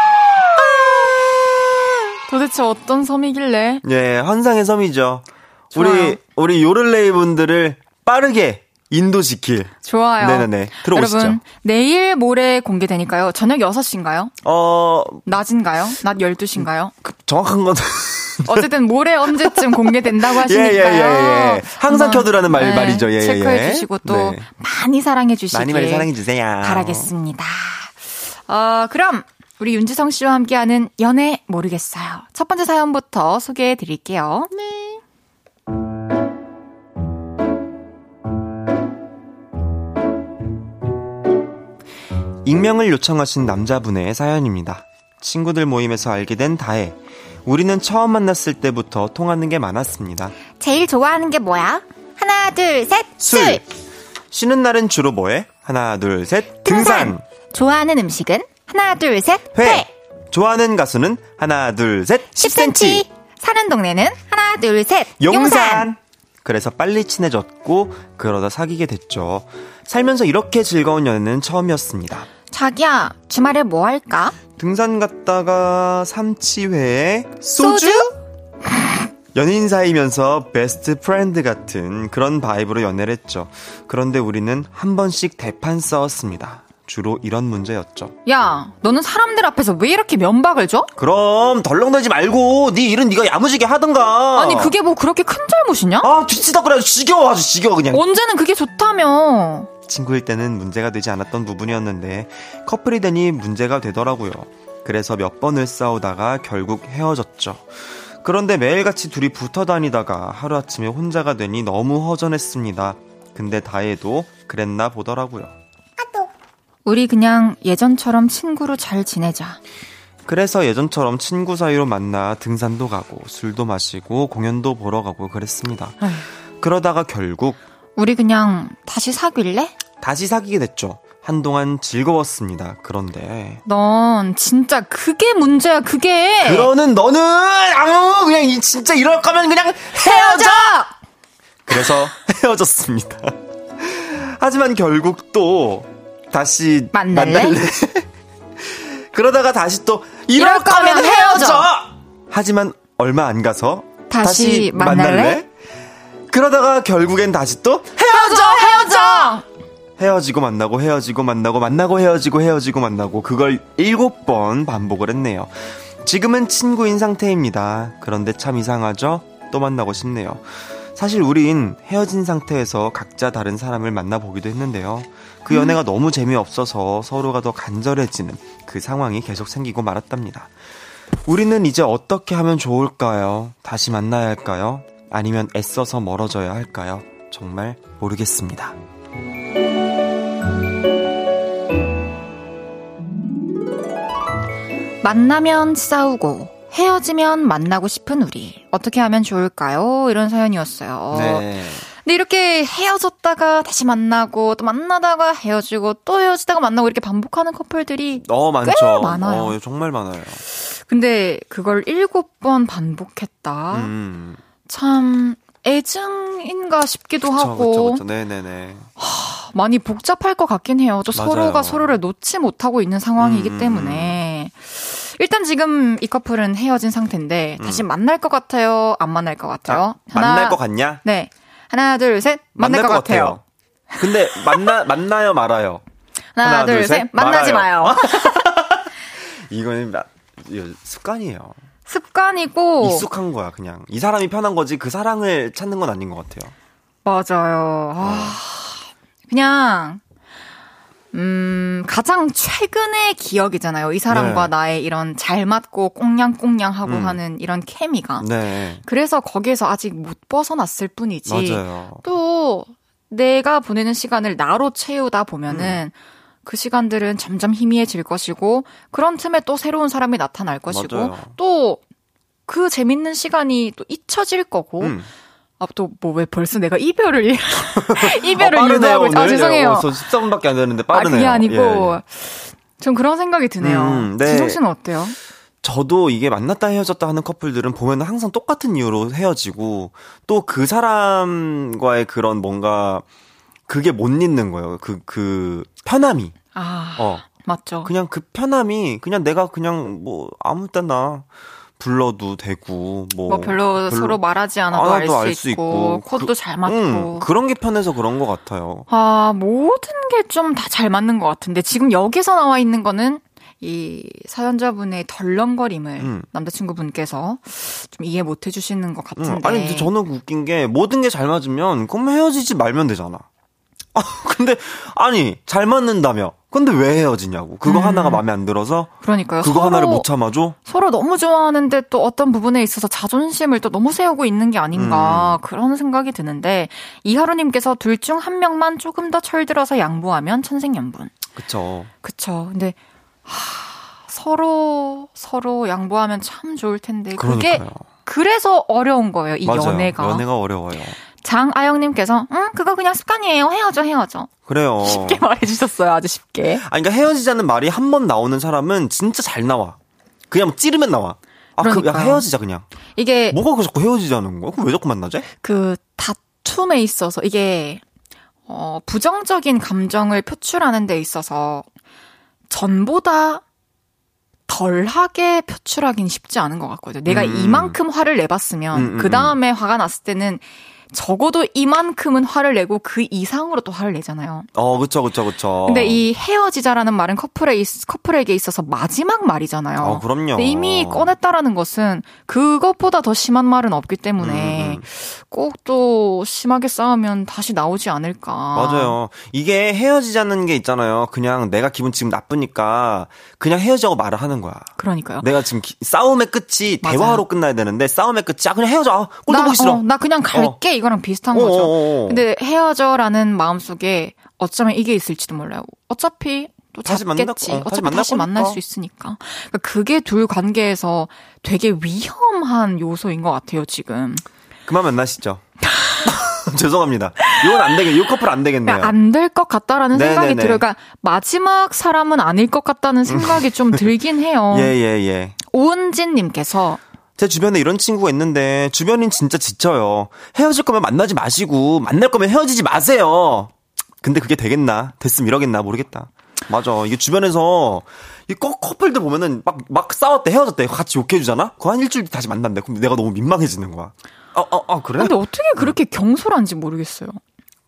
[SPEAKER 1] 도대체 어떤 섬이길래?
[SPEAKER 4] 예, 환상의 섬이죠.
[SPEAKER 1] 좋아요.
[SPEAKER 4] 우리 우리 요를레이 분들을 빠르게 인도시킬.
[SPEAKER 1] 좋아요.
[SPEAKER 4] 네네네. 들어오시죠.
[SPEAKER 1] 여러분, 내일 모레 공개되니까요. 저녁 6시인가요?
[SPEAKER 4] 어,
[SPEAKER 1] 낮인가요? 낮 12시인가요?
[SPEAKER 4] 그 정확한 건
[SPEAKER 1] 어쨌든 모레 언제쯤 공개된다고
[SPEAKER 4] 예,
[SPEAKER 1] 하시니까요.
[SPEAKER 4] 예, 예, 예. 항상
[SPEAKER 1] 한번,
[SPEAKER 4] 켜두라는 말, 말이죠. 예, 예,
[SPEAKER 1] 체크해
[SPEAKER 4] 예.
[SPEAKER 1] 주시고 또
[SPEAKER 4] 네.
[SPEAKER 1] 많이 사랑해 주시길
[SPEAKER 4] 많이 많이 사랑해 주세요.
[SPEAKER 1] 바라겠습니다. 어, 그럼 우리 윤지성 씨와 함께하는 연애 모르겠어요. 첫 번째 사연부터 소개해 드릴게요.
[SPEAKER 4] 익명을 요청하신 남자분의 사연입니다. 친구들 모임에서 알게 된 다혜. 우리는 처음 만났을 때부터 통하는 게 많았습니다.
[SPEAKER 1] 제일 좋아하는 게 뭐야? 하나, 둘, 셋,
[SPEAKER 4] 술. 쉬는 날은 주로 뭐해? 하나, 둘, 셋. 등산.
[SPEAKER 1] 좋아하는 음식은 하나, 둘, 셋,
[SPEAKER 4] 회. 좋아하는 가수는 하나, 둘, 셋.
[SPEAKER 1] 10cm. 사는 동네는 하나, 둘, 셋,
[SPEAKER 4] 용산. 그래서 빨리 친해졌고 그러다 사귀게 됐죠. 살면서 이렇게 즐거운 연애는 처음이었습니다.
[SPEAKER 1] 자기야, 주말에 뭐 할까?
[SPEAKER 4] 등산 갔다가 삼치회에 소주? 연인 사이면서 best friend 같은 그런 vibe로 연애를 했죠. 그런데 우리는 한 번씩 대판 싸웠습니다. 주로 이런 문제였죠.
[SPEAKER 1] 야, 너는 사람들 앞에서 왜 이렇게 면박을 줘?
[SPEAKER 4] 그럼 덜렁대지 말고 네 일은 네가 야무지게 하던가.
[SPEAKER 1] 아니, 그게 뭐 그렇게 큰 잘못이냐?
[SPEAKER 4] 아 뒤치다 그래 지겨워 아주 지겨워 그냥.
[SPEAKER 1] 언제는 그게 좋다며.
[SPEAKER 4] 친구일 때는 문제가 되지 않았던 부분이었는데 커플이 되니 문제가 되더라고요. 그래서 몇 번을 싸우다가 결국 헤어졌죠. 그런데 매일같이 둘이 붙어 다니다가 하루아침에 혼자가 되니 너무 허전했습니다. 근데 다혜도 그랬나 보더라고요.
[SPEAKER 1] 우리 그냥 예전처럼 친구로 잘 지내자.
[SPEAKER 4] 그래서 예전처럼 친구 사이로 만나 등산도 가고 술도 마시고 공연도 보러 가고 그랬습니다. 그러다가 결국
[SPEAKER 1] 우리 그냥 다시 사귈래?
[SPEAKER 4] 다시 사귀게 됐죠. 한동안 즐거웠습니다. 그런데
[SPEAKER 1] 넌 진짜 그게 문제야, 그게.
[SPEAKER 4] 그러는 너는 아유 그냥 이 진짜 이럴 거면 그냥 헤어져. 그래서 헤어졌습니다. 하지만 결국 또 다시
[SPEAKER 1] 만날래?
[SPEAKER 4] 그러다가 다시 또 이럴,
[SPEAKER 1] 이럴 거면
[SPEAKER 4] 헤어져.
[SPEAKER 1] 헤어져.
[SPEAKER 4] 하지만 얼마 안 가서
[SPEAKER 1] 다시 만날래?
[SPEAKER 4] 그러다가 결국엔 다시 또
[SPEAKER 1] 헤어져, 헤어져!
[SPEAKER 4] 헤어지고 만나고 헤어지고 만나고 만나고 헤어지고 헤어지고 만나고 그걸 일곱 번 반복을 했네요. 지금은 친구인 상태입니다. 그런데 참 이상하죠? 또 만나고 싶네요. 사실 우린 헤어진 상태에서 각자 다른 사람을 만나보기도 했는데요. 그 연애가 너무 재미없어서 서로가 더 간절해지는 그 상황이 계속 생기고 말았답니다. 우리는 이제 어떻게 하면 좋을까요? 다시 만나야 할까요? 아니면 애써서 멀어져야 할까요? 정말 모르겠습니다.
[SPEAKER 1] 만나면 싸우고 헤어지면 만나고 싶은 우리 어떻게 하면 좋을까요? 이런 사연이었어요.
[SPEAKER 4] 네.
[SPEAKER 1] 근데 이렇게 헤어졌다가 다시 만나고 또 만나다가 헤어지고 또 헤어지다가 만나고 이렇게 반복하는 커플들이
[SPEAKER 4] 어, 많죠.
[SPEAKER 1] 꽤 많아요.
[SPEAKER 4] 어, 정말 많아요.
[SPEAKER 1] 근데 그걸 일곱 번 반복했다.
[SPEAKER 4] 음.
[SPEAKER 1] 참 애증인가 싶기도
[SPEAKER 4] 그쵸,
[SPEAKER 1] 하고
[SPEAKER 4] 그쵸, 그쵸. 네네네.
[SPEAKER 1] 많이 복잡할 것 같긴 해요. 또
[SPEAKER 4] 맞아요.
[SPEAKER 1] 서로가 서로를 놓지 못하고 있는 상황이기
[SPEAKER 4] 음, 음,
[SPEAKER 1] 때문에 일단 지금 이 커플은 헤어진 상태인데 다시 만날 것 같아요? 안 만날 것 같아요?
[SPEAKER 4] 음. 아, 만날 것 같냐?
[SPEAKER 1] 네. 하나, 둘, 셋. 만날, 것, 같아요.
[SPEAKER 4] 근데 만나 만나요 말아요.
[SPEAKER 1] 하나,
[SPEAKER 4] 하나,
[SPEAKER 1] 둘,
[SPEAKER 4] 둘,
[SPEAKER 1] 셋.
[SPEAKER 4] 셋.
[SPEAKER 1] 만나지
[SPEAKER 4] 말아요.
[SPEAKER 1] 마요.
[SPEAKER 4] 이거는 습관이에요.
[SPEAKER 1] 습관이고
[SPEAKER 4] 익숙한 거야 그냥. 이 사람이 편한 거지 그 사랑을 찾는 건 아닌 것 같아요.
[SPEAKER 1] 맞아요. 아, 그냥 음, 가장 최근의 기억이잖아요. 이 사람과
[SPEAKER 4] 네.
[SPEAKER 1] 나의 이런 잘 맞고 꽁냥꽁냥하고
[SPEAKER 4] 음.
[SPEAKER 1] 하는 이런 케미가.
[SPEAKER 4] 네.
[SPEAKER 1] 그래서 거기에서 아직 못 벗어났을 뿐이지.
[SPEAKER 4] 맞아요.
[SPEAKER 1] 또 내가 보내는 시간을 나로 채우다 보면은
[SPEAKER 4] 음.
[SPEAKER 1] 그 시간들은 점점 희미해질 것이고 그런 틈에 또 새로운 사람이 나타날 것이고. 또 그 재밌는 시간이 또 잊혀질 거고
[SPEAKER 4] 음.
[SPEAKER 1] 아 또 뭐 왜 벌써 내가 이별을 이별을
[SPEAKER 4] 어, 빠르네요,
[SPEAKER 1] 유도하고 있- 아. 죄송해요.
[SPEAKER 4] 어, 저 14분밖에 안 됐는데
[SPEAKER 1] 아
[SPEAKER 4] 빠르네요.
[SPEAKER 1] 그게 아니고
[SPEAKER 4] 예, 예.
[SPEAKER 1] 전 그런 생각이 드네요.
[SPEAKER 4] 음, 네.
[SPEAKER 1] 지성 씨는 어때요?
[SPEAKER 4] 저도 이게 만났다 헤어졌다 하는 커플들은 보면 항상 똑같은 이유로 헤어지고 또 그 사람과의 그런 뭔가 그게 못 잊는 거예요. 그, 그 편함이.
[SPEAKER 1] 아
[SPEAKER 4] 어.
[SPEAKER 1] 맞죠.
[SPEAKER 4] 그냥 그 편함이 그냥 내가 그냥 뭐 아무 때나 불러도 되고 뭐,
[SPEAKER 1] 뭐 별로, 서로 말하지 않아도
[SPEAKER 4] 않아도
[SPEAKER 1] 알알수 있고,
[SPEAKER 4] 있고.
[SPEAKER 1] 코드도
[SPEAKER 4] 그-
[SPEAKER 1] 잘 맞고.
[SPEAKER 4] 음, 그런 게 편해서 그런 것 같아요.
[SPEAKER 1] 아, 모든 게 좀 다 잘 맞는 것 같은데, 지금 여기서 나와 있는 거는 이 사연자분의 덜렁거림을
[SPEAKER 4] 음.
[SPEAKER 1] 남자친구분께서 좀 이해 못 해주시는 것
[SPEAKER 4] 음,
[SPEAKER 1] 같은데.
[SPEAKER 4] 아니 근데 저는 웃긴 게 모든 게 잘 맞으면 그럼 헤어지지 말면 되잖아. 아 근데 아니 잘 맞는다며. 근데 왜 헤어지냐고. 그거
[SPEAKER 1] 음.
[SPEAKER 4] 하나가 마음에 안 들어서
[SPEAKER 1] 그러니까요.
[SPEAKER 4] 그거
[SPEAKER 1] 서로,
[SPEAKER 4] 하나를 못 참아줘.
[SPEAKER 1] 서로 너무 좋아하는데 또 어떤 부분에 있어서 자존심을 또 너무 세우고 있는 게 아닌가
[SPEAKER 4] 음.
[SPEAKER 1] 그런 생각이 드는데 이하루님께서 둘 중 한 명만 조금 더 철들어서 양보하면 천생연분.
[SPEAKER 4] 그쵸.
[SPEAKER 1] 그쵸. 근데 하, 서로 서로 양보하면 참 좋을 텐데 그게
[SPEAKER 4] 그러니까요.
[SPEAKER 1] 그래서 어려운 거예요. 이
[SPEAKER 4] 맞아요.
[SPEAKER 1] 연애가.
[SPEAKER 4] 연애가 어려워요.
[SPEAKER 1] 장아영님께서 응 그거 그냥 습관이에요. 헤어져 헤어져.
[SPEAKER 4] 그래요.
[SPEAKER 1] 쉽게 말해주셨어요. 아주 쉽게.
[SPEAKER 4] 아니 그러니까 헤어지자는 말이 한 번 나오는 사람은 진짜 잘 나와. 그냥 찌르면 나와. 아, 그, 야,
[SPEAKER 1] 그러니까요.
[SPEAKER 4] 헤어지자, 그냥.
[SPEAKER 1] 이게
[SPEAKER 4] 뭐가 그 자꾸 헤어지자는 거야? 그럼 왜 자꾸 만나지?
[SPEAKER 1] 그 다툼에 있어서 이게 어 부정적인 감정을 표출하는 데 있어서 전보다 덜하게 표출하긴 쉽지 않은 것 같거든요. 내가
[SPEAKER 4] 음.
[SPEAKER 1] 이만큼 화를 내봤으면
[SPEAKER 4] 음, 음,
[SPEAKER 1] 그 다음에 화가 났을 때는 적어도 이만큼은 화를 내고 그 이상으로 또 화를 내잖아요.
[SPEAKER 4] 어, 그쵸, 그쵸, 그쵸.
[SPEAKER 1] 근데 이 헤어지자라는 말은 커플에 있- 커플에게 있어서 마지막 말이잖아요.
[SPEAKER 4] 어, 그럼요.
[SPEAKER 1] 이미 꺼냈다라는 것은 그것보다 더 심한 말은 없기 때문에
[SPEAKER 4] 음, 음.
[SPEAKER 1] 꼭또 심하게 싸우면 다시 나오지 않을까.
[SPEAKER 4] 맞아요. 이게 헤어지자는 게 있잖아요. 그냥 내가 기분 지금 나쁘니까 그냥 헤어지자고 말을 하는 거야.
[SPEAKER 1] 그러니까요.
[SPEAKER 4] 내가 지금 기- 싸움의 끝이
[SPEAKER 1] 맞아요.
[SPEAKER 4] 대화로 끝나야 되는데 싸움의 끝이 아 그냥 헤어져. 아, 꼴도
[SPEAKER 1] 나,
[SPEAKER 4] 보기 싫어.
[SPEAKER 1] 어, 나 그냥 갈게 이거랑 비슷한 거죠.
[SPEAKER 4] 어어어.
[SPEAKER 1] 근데 헤어져라는 마음속에 어쩌면 이게 있을지도 몰라요. 어차피 또
[SPEAKER 4] 다시
[SPEAKER 1] 잡겠지.
[SPEAKER 4] 거- 어, 만날
[SPEAKER 1] 다시 만날. 수 있으니까. 그러니까 그게 둘 관계에서 되게 위험한 요소인 것 같아요, 지금.
[SPEAKER 4] 그만 만나시죠. 죄송합니다. 이건 안 되겠. 이 커플 안 되겠네요.
[SPEAKER 1] 그러니까 안될 것 같다라는
[SPEAKER 4] 네네네.
[SPEAKER 1] 생각이 들어요. 그러니까 마지막 사람은 아닐 것 같다는 생각이 좀 들긴 해요.
[SPEAKER 4] 예, 예, 예.
[SPEAKER 1] 오은진님께서
[SPEAKER 4] 제 주변에 이런 친구가 있는데 주변인 진짜 지쳐요. 헤어질 거면 만나지 마시고 만날 거면 헤어지지 마세요. 근데 그게 되겠나? 됐으면 이러겠나 모르겠다. 맞아. 이게 주변에서 이 커- 커플들 보면은 막 막 싸웠대 헤어졌대 같이 욕해 주잖아. 그 한 일주일 뒤 다시 만난대. 그럼 내가 너무 민망해지는 거야. 어, 어, 어 그래?
[SPEAKER 1] 근데 어떻게 그렇게 경솔한지 모르겠어요.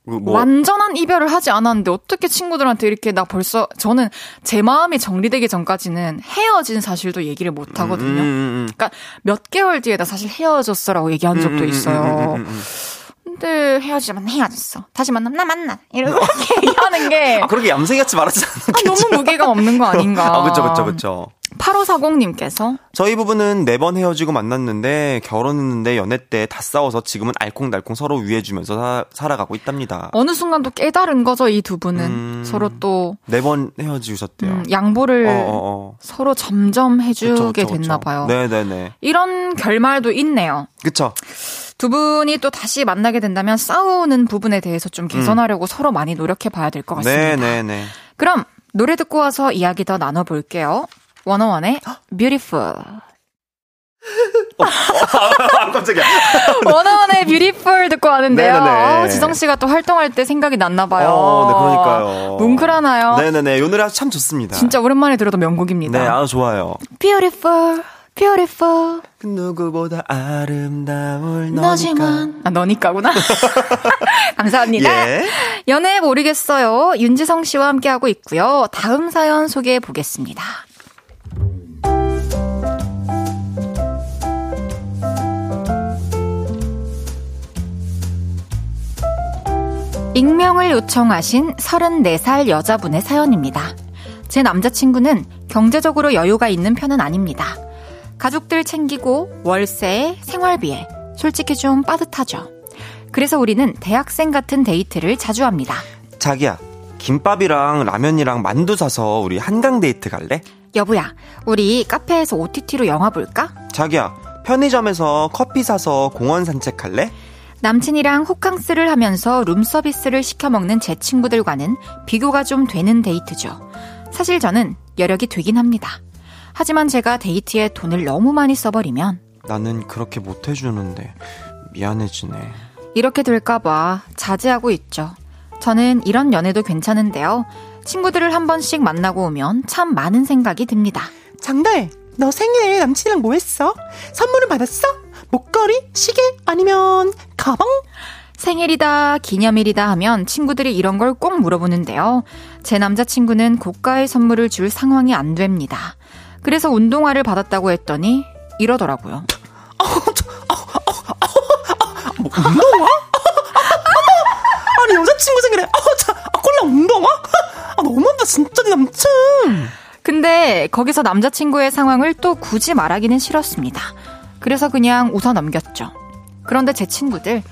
[SPEAKER 4] 뭐
[SPEAKER 1] 완전한 이별을 하지 않았는데 어떻게 친구들한테 이렇게 나 벌써 저는 제 마음이 정리되기 전까지는 헤어진 사실도 얘기를 못 하거든요.
[SPEAKER 4] 음, 음, 음.
[SPEAKER 1] 그러니까 몇 개월 뒤에 나 사실 헤어졌어라고 얘기한 적도
[SPEAKER 4] 음, 음,
[SPEAKER 1] 있어요.
[SPEAKER 4] 음, 음, 음.
[SPEAKER 1] 근데 헤어지면 헤어졌어. 다시 만나면 나 만나. 이렇게 얘기하는 게
[SPEAKER 4] 아, 그렇게 얌생이같이 말하지
[SPEAKER 1] 아,
[SPEAKER 4] 않겠죠?
[SPEAKER 1] 너무 무게가 없는 거 아닌가.
[SPEAKER 4] 아, 그쵸, 그쵸, 그쵸.
[SPEAKER 1] 8540님께서
[SPEAKER 4] 저희 부부는 네 번 헤어지고 만났는데 결혼했는데 연애 때 다 싸워서 지금은 알콩달콩 서로 위해주면서 사, 살아가고 있답니다.
[SPEAKER 1] 어느 순간 또 깨달은 거죠, 이 두 분은.
[SPEAKER 4] 음.
[SPEAKER 1] 서로 또
[SPEAKER 4] 네 번 헤어지셨대요.
[SPEAKER 1] 음, 양보를
[SPEAKER 4] 어, 어, 어.
[SPEAKER 1] 서로 점점 해주게
[SPEAKER 4] 그쵸, 그쵸,
[SPEAKER 1] 됐나
[SPEAKER 4] 그쵸.
[SPEAKER 1] 봐요.
[SPEAKER 4] 네네네.
[SPEAKER 1] 이런 결말도 있네요.
[SPEAKER 4] 그쵸.
[SPEAKER 1] 두 분이 또 다시 만나게 된다면 싸우는 부분에 대해서 좀 개선하려고 서로 많이 노력해 봐야 될 것 같습니다.
[SPEAKER 4] 음. 네네네.
[SPEAKER 1] 그럼 노래 듣고 와서 이야기 더 나눠볼게요. 원어원의 Beautiful.
[SPEAKER 4] 아, 깜짝이야.
[SPEAKER 1] 원어원의 Beautiful 듣고 왔는데요.
[SPEAKER 4] 네네네.
[SPEAKER 1] 어, 지성 씨가 또 활동할 때 생각이 났나 봐요.
[SPEAKER 4] 어, 네, 그러니까요.
[SPEAKER 1] 뭉클하나요?
[SPEAKER 4] 네네네. 이 노래 참 좋습니다.
[SPEAKER 1] 진짜 오랜만에 들어도 명곡입니다.
[SPEAKER 4] 네, 아, 좋아요.
[SPEAKER 1] Beautiful, beautiful.
[SPEAKER 4] 그 누구보다 아름다울
[SPEAKER 1] 너지만. 아, 너니까구나. 감사합니다.
[SPEAKER 4] 예.
[SPEAKER 1] 연애 모르겠어요. 윤지성 씨와 함께하고 있고요. 다음 사연 소개해 보겠습니다. 익명을 요청하신 34살 여자분의 사연입니다. 제 남자친구는 경제적으로 여유가 있는 편은 아닙니다. 가족들 챙기고 월세, 생활비에 솔직히 좀 빠듯하죠. 그래서 우리는 대학생 같은 데이트를 자주 합니다.
[SPEAKER 4] 자기야, 김밥이랑 라면이랑 만두 사서 우리 한강 데이트 갈래?
[SPEAKER 1] 여보야, 우리 카페에서 OTT로 영화 볼까?
[SPEAKER 4] 자기야, 편의점에서 커피 사서 공원 산책할래?
[SPEAKER 1] 남친이랑 호캉스를 하면서 룸서비스를 시켜 먹는 제 친구들과는 비교가 좀 되는 데이트죠. 사실 저는 여력이 되긴 합니다. 하지만 제가 데이트에 돈을 너무 많이 써버리면
[SPEAKER 4] 나는 그렇게 못 해주는데 미안해지네.
[SPEAKER 1] 이렇게 될까봐 자제하고 있죠. 저는 이런 연애도 괜찮은데요. 친구들을 한 번씩 만나고 오면 참 많은 생각이 듭니다.
[SPEAKER 5] 장달, 너 생일에 남친이랑 뭐 했어? 선물은 받았어? 목걸이? 시계? 아니면 가방?
[SPEAKER 1] 생일이다, 기념일이다 하면 친구들이 이런 걸 꼭 물어보는데요. 제 남자친구는 고가의 선물을 줄 상황이 안 됩니다. 그래서 운동화를 받았다고 했더니 이러더라고요.
[SPEAKER 5] 뭐, 운동화? 아니 여자친구 생일에 아, 자, 아, 콜라 운동화? 아 너무한다 진짜 네 남친
[SPEAKER 1] 근데 거기서 남자친구의 상황을 또 굳이 말하기는 싫었습니다. 그래서 그냥 웃어 넘겼죠. 그런데 제 친구들,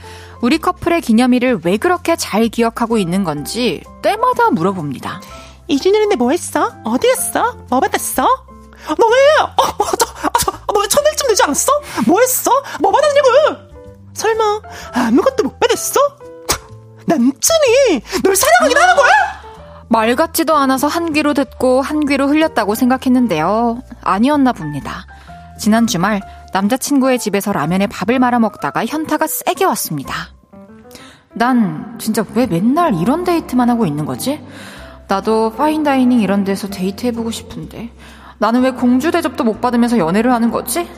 [SPEAKER 1] 우리 커플의 기념일을 왜 그렇게 잘 기억하고 있는 건지 때마다 물어봅니다.
[SPEAKER 5] 이준일인데 뭐 했어? 어디 했어? 뭐 받았어? 너 왜? 어, 맞아. 아, 저, 너왜 천일쯤 되지 않았어? 뭐 했어? 뭐 받았냐고? 설마 아무것도 못 받았어? 남친이 널 사랑하긴 하는 거야?
[SPEAKER 1] 말 같지도 않아서 한 귀로 듣고 한 귀로 흘렸다고 생각했는데요. 아니었나 봅니다. 지난 주말 남자친구의 집에서 라면에 밥을 말아 먹다가 현타가 세게 왔습니다. 난 진짜 왜 맨날 이런 데이트만 하고 있는 거지? 나도 파인다이닝 이런 데서 데이트해보고 싶은데 나는 왜 공주 대접도 못 받으면서 연애를 하는 거지?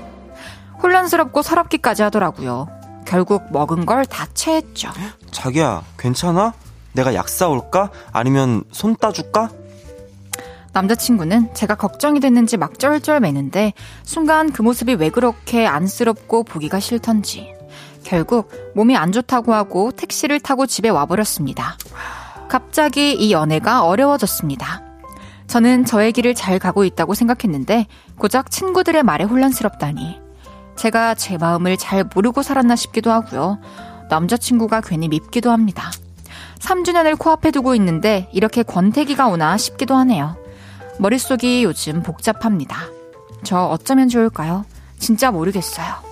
[SPEAKER 1] 혼란스럽고 서럽기까지 하더라고요. 결국 먹은 걸 다 체했죠.
[SPEAKER 4] 자기야, 괜찮아? 내가 약 사올까? 아니면 손 따줄까?
[SPEAKER 1] 남자친구는 제가 걱정이 됐는지 막 쩔쩔 매는데 순간 그 모습이 왜 그렇게 안쓰럽고 보기가 싫던지 결국 몸이 안 좋다고 하고 택시를 타고 집에 와버렸습니다. 갑자기 이 연애가 어려워졌습니다. 저는 저의 길을 잘 가고 있다고 생각했는데 고작 친구들의 말에 혼란스럽다니 제가 제 마음을 잘 모르고 살았나 싶기도 하고요. 남자친구가 괜히 밉기도 합니다. 3주년을 코앞에 두고 있는데 이렇게 권태기가 오나 싶기도 하네요. 머릿속이 요즘 복잡합니다. 저 어쩌면 좋을까요? 진짜 모르겠어요.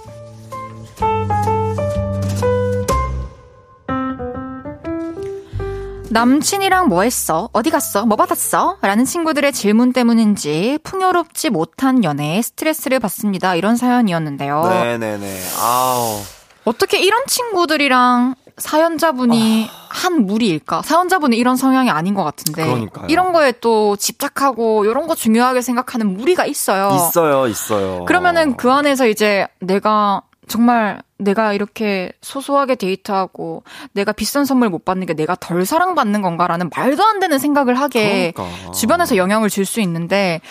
[SPEAKER 1] 남친이랑 뭐 했어? 어디 갔어? 뭐 받았어? 라는 친구들의 질문 때문인지 풍요롭지 못한 연애에 스트레스를 받습니다. 이런 사연이었는데요.
[SPEAKER 4] 네네네. 아우.
[SPEAKER 1] 어떻게 이런 친구들이랑 사연자분이 한 무리일까? 사연자분은 이런 성향이 아닌 것 같은데.
[SPEAKER 4] 그러니까요.
[SPEAKER 1] 이런 거에 또 집착하고 이런 거 중요하게 생각하는 무리가 있어요.
[SPEAKER 4] 있어요, 있어요.
[SPEAKER 1] 그러면은 그 안에서 이제 내가 정말 내가 이렇게 소소하게 데이트하고 내가 비싼 선물 못 받는 게 내가 덜 사랑받는 건가라는 말도 안 되는 생각을 하게
[SPEAKER 4] 그러니까.
[SPEAKER 1] 주변에서 영향을 줄 수 있는데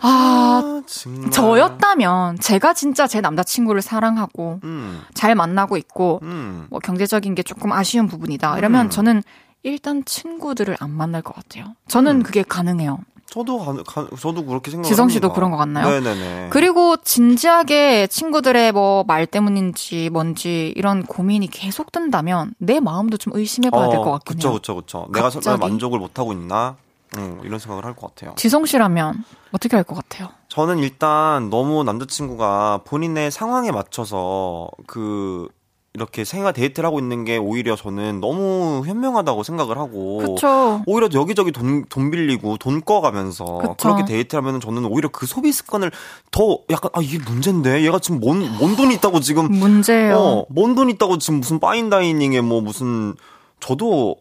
[SPEAKER 1] 아,
[SPEAKER 4] 아, 정말.
[SPEAKER 1] 저였다면 제가 진짜 제 남자친구를 사랑하고
[SPEAKER 4] 음,
[SPEAKER 1] 잘 만나고 있고
[SPEAKER 4] 음.
[SPEAKER 1] 뭐 경제적인 게 조금 아쉬운 부분이다. 이러면
[SPEAKER 4] 음.
[SPEAKER 1] 저는 일단 친구들을 안 만날 것 같아요. 저는
[SPEAKER 4] 음.
[SPEAKER 1] 그게 가능해요.
[SPEAKER 4] 저도 가, 가- 저도 그렇게 생각합니다.
[SPEAKER 1] 지성 씨도 그런 것 같나요?
[SPEAKER 4] 네네네.
[SPEAKER 1] 그리고 진지하게 친구들의 뭐 말 때문인지 뭔지 이런 고민이 계속 든다면 내 마음도 좀 의심해봐야 될것 같긴
[SPEAKER 4] 그쵸,
[SPEAKER 1] 해요.
[SPEAKER 4] 그쵸, 그쵸. 내가 정말? 만족을 못 하고 있나? 음, 이런 생각을 할 것 같아요.
[SPEAKER 1] 지성 씨라면 어떻게 할 것 같아요?
[SPEAKER 4] 저는 일단 너무 남자친구가 본인의 상황에 맞춰서 그 이렇게 생활 데이트를 하고 있는 게 오히려 저는 너무 현명하다고 생각을 하고
[SPEAKER 1] 그쵸.
[SPEAKER 4] 오히려 여기저기 돈, 돈 빌리고 돈 꺼가면서. 그렇게 데이트를 하면 저는 오히려 그 소비 습관을 더 약간 아 이게 문제인데 얘가 지금 뭔, 뭔 돈이 있다고 지금
[SPEAKER 1] 문제예요.
[SPEAKER 4] 어, 뭔 돈 있다고 지금 무슨 fine dining에 뭐 무슨 저도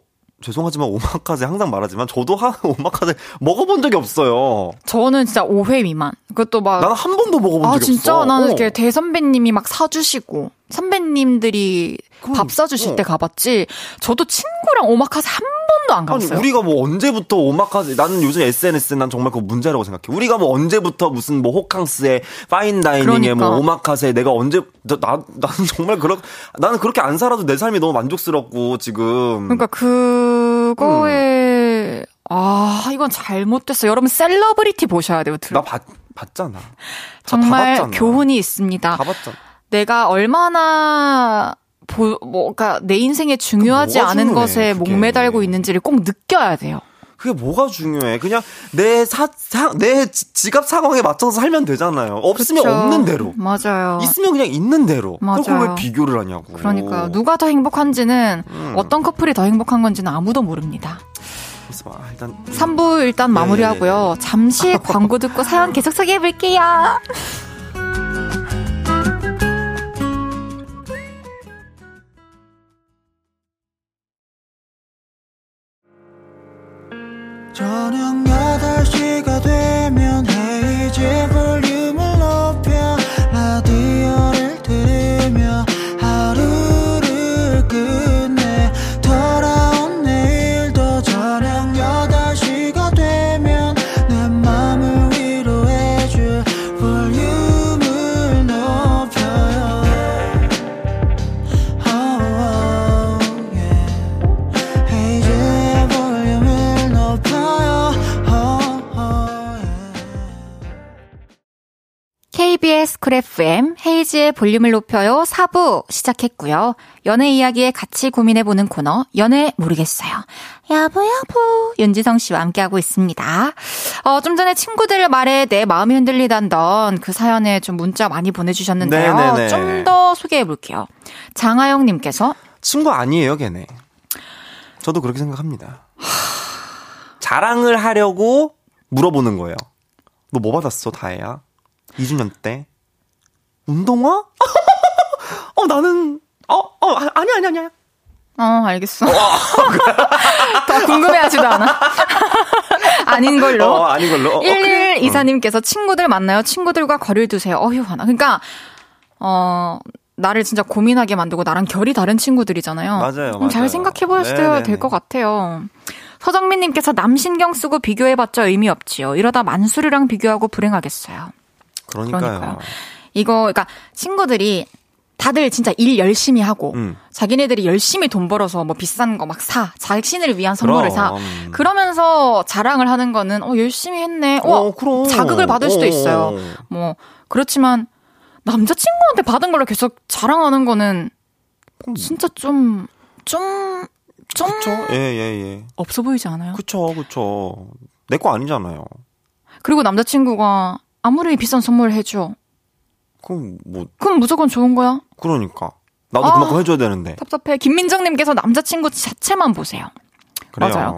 [SPEAKER 4] 죄송하지만 오마카세 항상 말하지만 저도 한 오마카세 먹어본 적이 없어요.
[SPEAKER 1] 저는 진짜 5회 미만. 그것도 막
[SPEAKER 4] 나는 한 번도 먹어본
[SPEAKER 1] 아
[SPEAKER 4] 적이
[SPEAKER 1] 진짜
[SPEAKER 4] 없어.
[SPEAKER 1] 나는
[SPEAKER 4] 어.
[SPEAKER 1] 이렇게 대선배님이 막 사주시고 선배님들이
[SPEAKER 4] 그럼,
[SPEAKER 1] 밥 사주실
[SPEAKER 4] 어.
[SPEAKER 1] 때 가봤지. 저도 친구랑 오마카세 한 번도 안
[SPEAKER 4] 아니
[SPEAKER 1] 가봤어요.
[SPEAKER 4] 우리가 뭐 언제부터 오마카세 나는 요즘 SNS 난 정말 그거 문제라고 생각해. 우리가 뭐 언제부터 무슨 뭐 호캉스에 fine dining에
[SPEAKER 1] 그러니까.
[SPEAKER 4] 뭐 오마카세 내가 언제 나, 나 나는 정말 그렇 나는 그렇게 안 살아도 내 삶이 너무 만족스럽고 지금
[SPEAKER 1] 그러니까 그거에
[SPEAKER 4] 음.
[SPEAKER 1] 아 이건 잘못됐어. 여러분 셀러브리티 보셔야 돼요. 들어.
[SPEAKER 4] 나 봤, 봤잖아.
[SPEAKER 1] 정말
[SPEAKER 4] 봤잖아.
[SPEAKER 1] 교훈이 있습니다.
[SPEAKER 4] 다 봤잖아.
[SPEAKER 1] 내가 얼마나 보, 뭐가 내 인생에 중요하지 않은
[SPEAKER 4] 중요해,
[SPEAKER 1] 것에
[SPEAKER 4] 그게.
[SPEAKER 1] 목매달고 있는지를 꼭 느껴야 돼요.
[SPEAKER 4] 그게 뭐가 중요해? 그냥 내 사, 사- 내 지- 지갑 상황에 맞춰서 살면 되잖아요. 없으면
[SPEAKER 1] 그쵸?
[SPEAKER 4] 없는 대로.
[SPEAKER 1] 맞아요.
[SPEAKER 4] 있으면 그냥 있는 대로.
[SPEAKER 1] 맞아요.
[SPEAKER 4] 그걸 왜 비교를 하냐고.
[SPEAKER 1] 그러니까 누가 더 행복한지는
[SPEAKER 4] 음.
[SPEAKER 1] 어떤 커플이 더 행복한 건지는 아무도 모릅니다.
[SPEAKER 4] 아, 일단
[SPEAKER 1] 3부 일단 마무리하고요. 잠시 광고 듣고 사연 계속 소개해 볼게요. 쿨 FM 헤이지의 볼륨을 높여요 4부 시작했고요. 연애 이야기에 같이 고민해보는 코너 연애 모르겠어요. 여보 여보 윤지성 씨와 함께하고 있습니다. 어, 좀 전에 친구들 말에 내 마음이 흔들리단던 그 사연에 좀 문자 많이 보내주셨는데요. 좀 더 소개해볼게요. 장하영 님께서
[SPEAKER 4] 친구 아니에요, 걔네. 저도 그렇게 생각합니다. 자랑을 하려고 물어보는 거예요. 너 뭐 받았어, 다혜야? 2주년 때? 운동화? 어, 나는, 어, 어, 아, 아니, 아니, 아니.
[SPEAKER 1] 어, 알겠어. 더 궁금해하지도 않아. 아닌 걸로.
[SPEAKER 4] 어, 아닌 걸로. 어, 어, 그래.
[SPEAKER 1] 1124님께서 친구들 만나요. 친구들과 거리를 두세요. 어휴, 하나. 그러니까, 어, 나를 진짜 고민하게 만들고 나랑 결이 다른 친구들이잖아요.
[SPEAKER 4] 맞아요,
[SPEAKER 1] 음, 잘. 생각해 보셔야. 될 것 같아요. 서정민님께서 남 신경 쓰고 비교해봤자 의미 없지요. 이러다 만수르랑 비교하고 불행하겠어요.
[SPEAKER 4] 그러니까요.
[SPEAKER 1] 그러니까요. 이거, 그러니까 친구들이 다들 진짜 일 열심히 하고
[SPEAKER 4] 음.
[SPEAKER 1] 자기네들이 열심히 돈 벌어서 뭐 비싼 거 막 사. 자신을 위한 선물을 사.
[SPEAKER 4] 그럼.
[SPEAKER 1] 그러면서 자랑을 하는 거는 어 열심히 했네. 어,
[SPEAKER 4] 어, 그럼.
[SPEAKER 1] 자극을 받을 수도
[SPEAKER 4] 어.
[SPEAKER 1] 있어요. 뭐 그렇지만 남자친구한테 받은 걸로 계속 자랑하는 거는 진짜 좀 좀, 좀
[SPEAKER 4] 그쵸? 예, 예, 예.
[SPEAKER 1] 없어 보이지 않아요?
[SPEAKER 4] 그쵸, 그쵸. 내 거 아니잖아요.
[SPEAKER 1] 그리고 남자친구가 아무리 비싼 선물을 해줘.
[SPEAKER 4] 그럼 뭐,
[SPEAKER 1] 그럼 무조건 좋은 거야?
[SPEAKER 4] 그러니까. 나도
[SPEAKER 1] 아.
[SPEAKER 4] 그만큼 해줘야 되는데.
[SPEAKER 1] 답답해. 김민정님께서 남자친구 자체만 보세요.
[SPEAKER 4] 그래요.
[SPEAKER 1] 맞아요.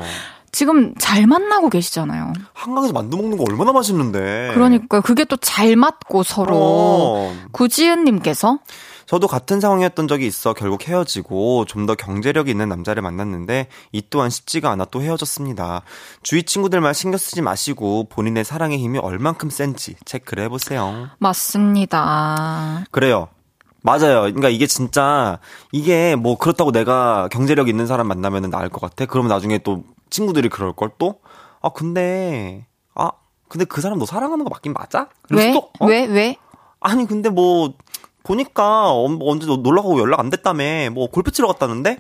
[SPEAKER 1] 지금 잘 만나고 계시잖아요.
[SPEAKER 4] 한강에서 만두 먹는 거 얼마나 맛있는데.
[SPEAKER 1] 그러니까 그게 또 잘 맞고 서로.
[SPEAKER 4] 어.
[SPEAKER 1] 구지은님께서
[SPEAKER 4] 저도 같은 상황이었던 적이 있어 결국 헤어지고 좀 더 경제력이 있는 남자를 만났는데 이 또한 쉽지가 않아 또 헤어졌습니다. 주위 친구들 말 신경 쓰지 마시고 본인의 사랑의 힘이 얼만큼 센지 체크를 해보세요.
[SPEAKER 1] 맞습니다.
[SPEAKER 4] 그래요. 맞아요. 그러니까 이게 진짜 이게 뭐 그렇다고 내가 경제력 있는 사람 만나면은 나을 것 같아. 그러면 나중에 또 친구들이 그럴 걸 또. 아 근데 아 근데 그 사람 너 사랑하는 거 맞긴 맞아?
[SPEAKER 1] 왜?
[SPEAKER 4] 수도- 어?
[SPEAKER 1] 왜? 왜?
[SPEAKER 4] 아니 근데 뭐 보니까 언- 언제 너 놀러 가고 연락 안 됐다며. 뭐 골프 치러 갔다는데?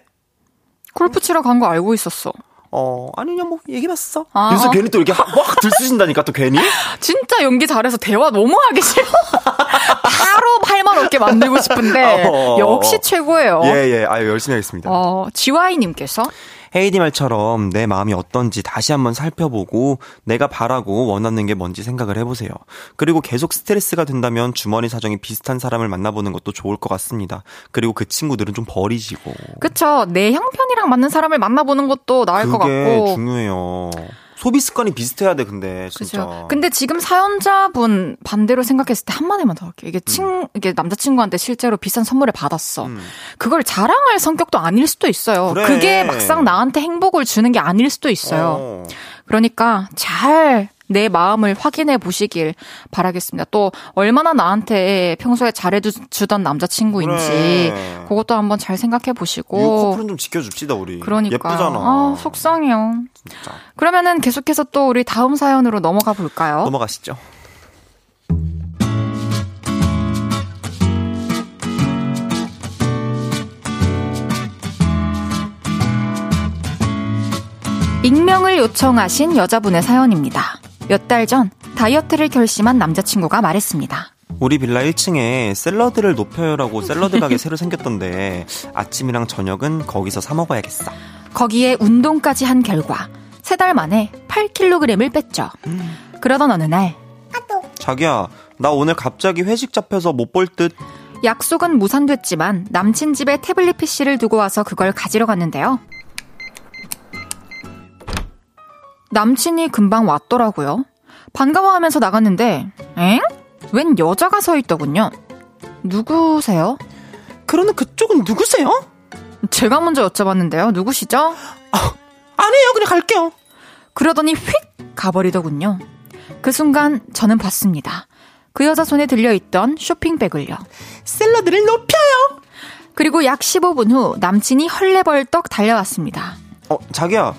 [SPEAKER 1] 골프 치러 간 거 알고 있었어.
[SPEAKER 4] 어 아니 그냥 뭐 얘기해봤어.
[SPEAKER 1] 아.
[SPEAKER 4] 그래서 괜히 또 이렇게 확, 확 들쑤신다니까 또 괜히.
[SPEAKER 1] 진짜 연기 잘해서 대화 너무 하기 싫어. 바로 팔만 없게 만들고 싶은데
[SPEAKER 4] 어.
[SPEAKER 1] 역시 최고예요.
[SPEAKER 4] 예 예. 아유 열심히 하겠습니다.
[SPEAKER 1] 어, 지와이님께서
[SPEAKER 4] 헤이디 말처럼 내 마음이 어떤지 다시 한번 살펴보고 내가 바라고 원하는 게 뭔지 생각을 해보세요. 그리고 계속 스트레스가 된다면 주머니 사정이 비슷한 사람을 만나보는 것도 좋을 것 같습니다. 그리고 그 친구들은 좀 버리시고.
[SPEAKER 1] 그쵸 내 형편이랑 맞는 사람을 만나보는 것도 나을 것
[SPEAKER 4] 그게
[SPEAKER 1] 같고
[SPEAKER 4] 중요해요. 소비 습관이 비슷해야 돼, 근데 진짜.
[SPEAKER 1] 그죠. 근데 지금 사연자분 반대로 생각했을 때 한 마디만 더 할게요. 이게 친, 이게 남자친구한테 실제로 비싼 선물을 받았어.
[SPEAKER 4] 음.
[SPEAKER 1] 그걸 자랑할 성격도 아닐 수도 있어요.
[SPEAKER 4] 그래.
[SPEAKER 1] 그게 막상 나한테 행복을 주는 게 아닐 수도 있어요.
[SPEAKER 4] 어.
[SPEAKER 1] 그러니까 잘 내 마음을 확인해 보시길 바라겠습니다. 또 얼마나 나한테 평소에 잘해주던 남자친구인지
[SPEAKER 4] 그래.
[SPEAKER 1] 그것도 한번 잘 생각해
[SPEAKER 4] 이
[SPEAKER 1] 보시고.
[SPEAKER 4] 커플은 좀 지켜줍시다, 우리.
[SPEAKER 1] 그러니까
[SPEAKER 4] 예쁘잖아.
[SPEAKER 1] 아, 속상해요.
[SPEAKER 4] 진짜.
[SPEAKER 1] 그러면은 계속해서 또 우리 다음 사연으로 넘어가 볼까요?
[SPEAKER 4] 넘어가시죠.
[SPEAKER 1] 익명을 요청하신 여자분의 사연입니다. 몇 달 전 다이어트를 결심한 남자친구가 말했습니다.
[SPEAKER 4] 우리 빌라 1층에 샐러드를 높여요라고 샐러드 가게 새로 생겼던데 아침이랑 저녁은 거기서 사 먹어야겠어.
[SPEAKER 1] 거기에 운동까지 한 결과 세 달 만에 8kg을 뺐죠. 그러던 어느 날
[SPEAKER 4] 자기야, 나 오늘 갑자기 회식 잡혀서 못 볼 듯.
[SPEAKER 1] 약속은 무산됐지만 남친 집에 태블릿 PC를 두고 와서 그걸 가지러 갔는데요. 남친이 금방 왔더라고요. 반가워하면서 나갔는데, 엥? 웬 여자가 서 있더군요. 누구세요?
[SPEAKER 5] 그러는 그쪽은 누구세요?
[SPEAKER 1] 제가 먼저 여쭤봤는데요. 누구시죠?
[SPEAKER 5] 아니에요. 그냥 갈게요.
[SPEAKER 1] 그러더니 휙 가버리더군요. 그 순간 저는 봤습니다. 그 여자 손에 들려있던 쇼핑백을요.
[SPEAKER 5] 샐러드를 높여요.
[SPEAKER 1] 그리고 약 15분 후 남친이 헐레벌떡 달려왔습니다.
[SPEAKER 4] 어, 자기야.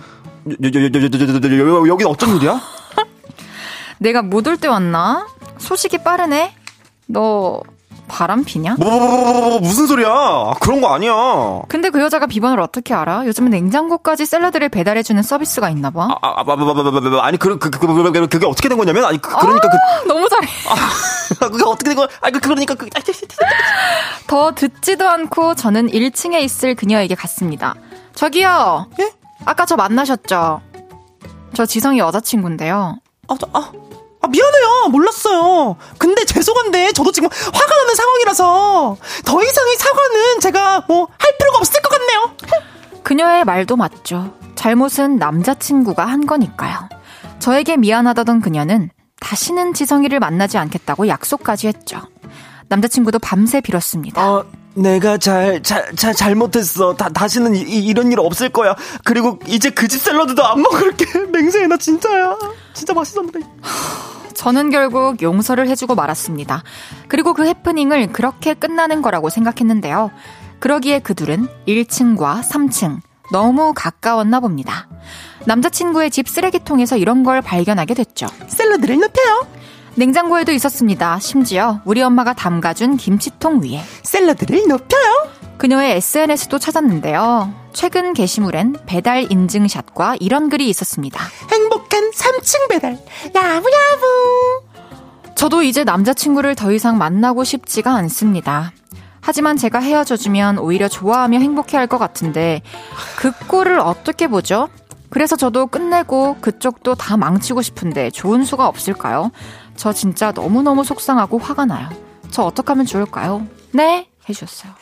[SPEAKER 4] 여기 어쩐 일이야?
[SPEAKER 1] 내가 못 올 때 왔나? 소식이 빠르네. 너 바람 피냐?
[SPEAKER 4] 뭐, 뭐, 뭐, 뭐 무슨 소리야? 그런 거 아니야.
[SPEAKER 1] 근데 그 여자가 비번을 어떻게 알아? 요즘은 냉장고까지 샐러드를 배달해 주는 서비스가 있나 봐.
[SPEAKER 4] 아니 그 그게 어떻게 된 거냐면 아니 그, 아, 그러니까 그
[SPEAKER 1] 너무 잘해.
[SPEAKER 4] 아, 그게 어떻게 된 거야? 아니 그 그러니까 그.
[SPEAKER 1] 더 듣지도 않고 저는 1층에 있을 그녀에게 갔습니다. 저기요.
[SPEAKER 5] 예?
[SPEAKER 1] 아까 저 만나셨죠? 저 지성이 여자친구인데요.
[SPEAKER 5] 아, 저, 아, 아, 미안해요. 몰랐어요. 근데 죄송한데, 저도 지금 화가 나는 상황이라서, 더 이상의 사과는 제가 뭐, 할 필요가 없을 것 같네요.
[SPEAKER 1] 그녀의 말도 맞죠. 잘못은 남자친구가 한 거니까요. 저에게 미안하다던 그녀는 다시는 지성이를 만나지 않겠다고 약속까지 했죠. 남자친구도 밤새 빌었습니다.
[SPEAKER 4] 어, 내가 잘, 잘, 잘, 잘못했어. 다, 다시는 이, 이- 이런 일 없을 거야. 그리고 이제 그 집 샐러드도 안 먹을게.
[SPEAKER 5] 맹세해, 나 진짜야. 진짜 맛있었는데.
[SPEAKER 1] 저는 결국 용서를 해주고 말았습니다. 그리고 그 해프닝을 그렇게 끝나는 거라고 생각했는데요. 그러기에 그 둘은 1층과 3층 너무 가까웠나 봅니다. 남자친구의 집 쓰레기통에서 이런 걸 발견하게 됐죠.
[SPEAKER 5] 샐러드를 높여요.
[SPEAKER 1] 냉장고에도 있었습니다. 심지어 우리 엄마가 담가준 김치통 위에.
[SPEAKER 5] 샐러드를 높여요.
[SPEAKER 1] 그녀의 SNS도 찾았는데요. 최근 게시물엔 배달 인증샷과 이런 글이 있었습니다.
[SPEAKER 5] 행복한 3층 배달. 야부야부.
[SPEAKER 1] 저도 이제 남자친구를 더 이상 만나고 싶지가 않습니다. 하지만 제가 헤어져주면 오히려 좋아하며 행복해할 것 같은데 그 꼴을 어떻게 보죠? 그래서 저도 끝내고 그쪽도 다 망치고 싶은데 좋은 수가 없을까요? 저 진짜 너무너무 속상하고 화가 나요. 저 어떻게 하면 좋을까요? 네? 해주셨어요.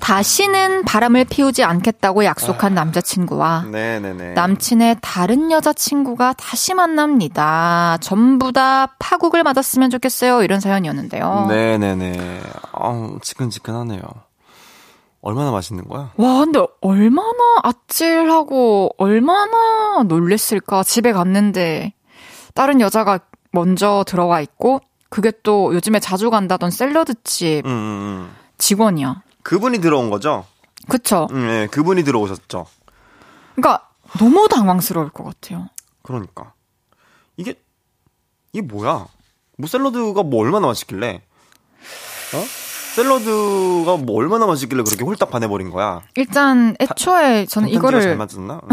[SPEAKER 1] 다시는 바람을 피우지 않겠다고 약속한 남자친구와
[SPEAKER 4] 네네네.
[SPEAKER 1] 남친의 다른 여자친구가 다시 만납니다. 전부 다 파국을 맞았으면 좋겠어요. 이런 사연이었는데요.
[SPEAKER 4] 네네네. 아, 지끈지끈하네요. 얼마나 맛있는 거야?
[SPEAKER 1] 와, 근데 얼마나 아찔하고 얼마나 놀랬을까. 집에 갔는데 다른 여자가 먼저 들어와 있고 그게 또 요즘에 자주 간다던 샐러드집
[SPEAKER 4] 음, 음, 음.
[SPEAKER 1] 직원이야.
[SPEAKER 4] 그분이 들어온 거죠?
[SPEAKER 1] 그쵸?
[SPEAKER 4] 음, 예, 그분이 들어오셨죠.
[SPEAKER 1] 그러니까 너무 당황스러울 것 같아요.
[SPEAKER 4] 그러니까. 이게, 이게 뭐야? 뭐 샐러드가 뭐 얼마나 맛있길래? 어? 샐러드가 뭐 얼마나 맛있길래 그렇게 홀딱 반해버린 거야?
[SPEAKER 1] 일단 애초에 저는 이거를
[SPEAKER 4] 잘 맞았나?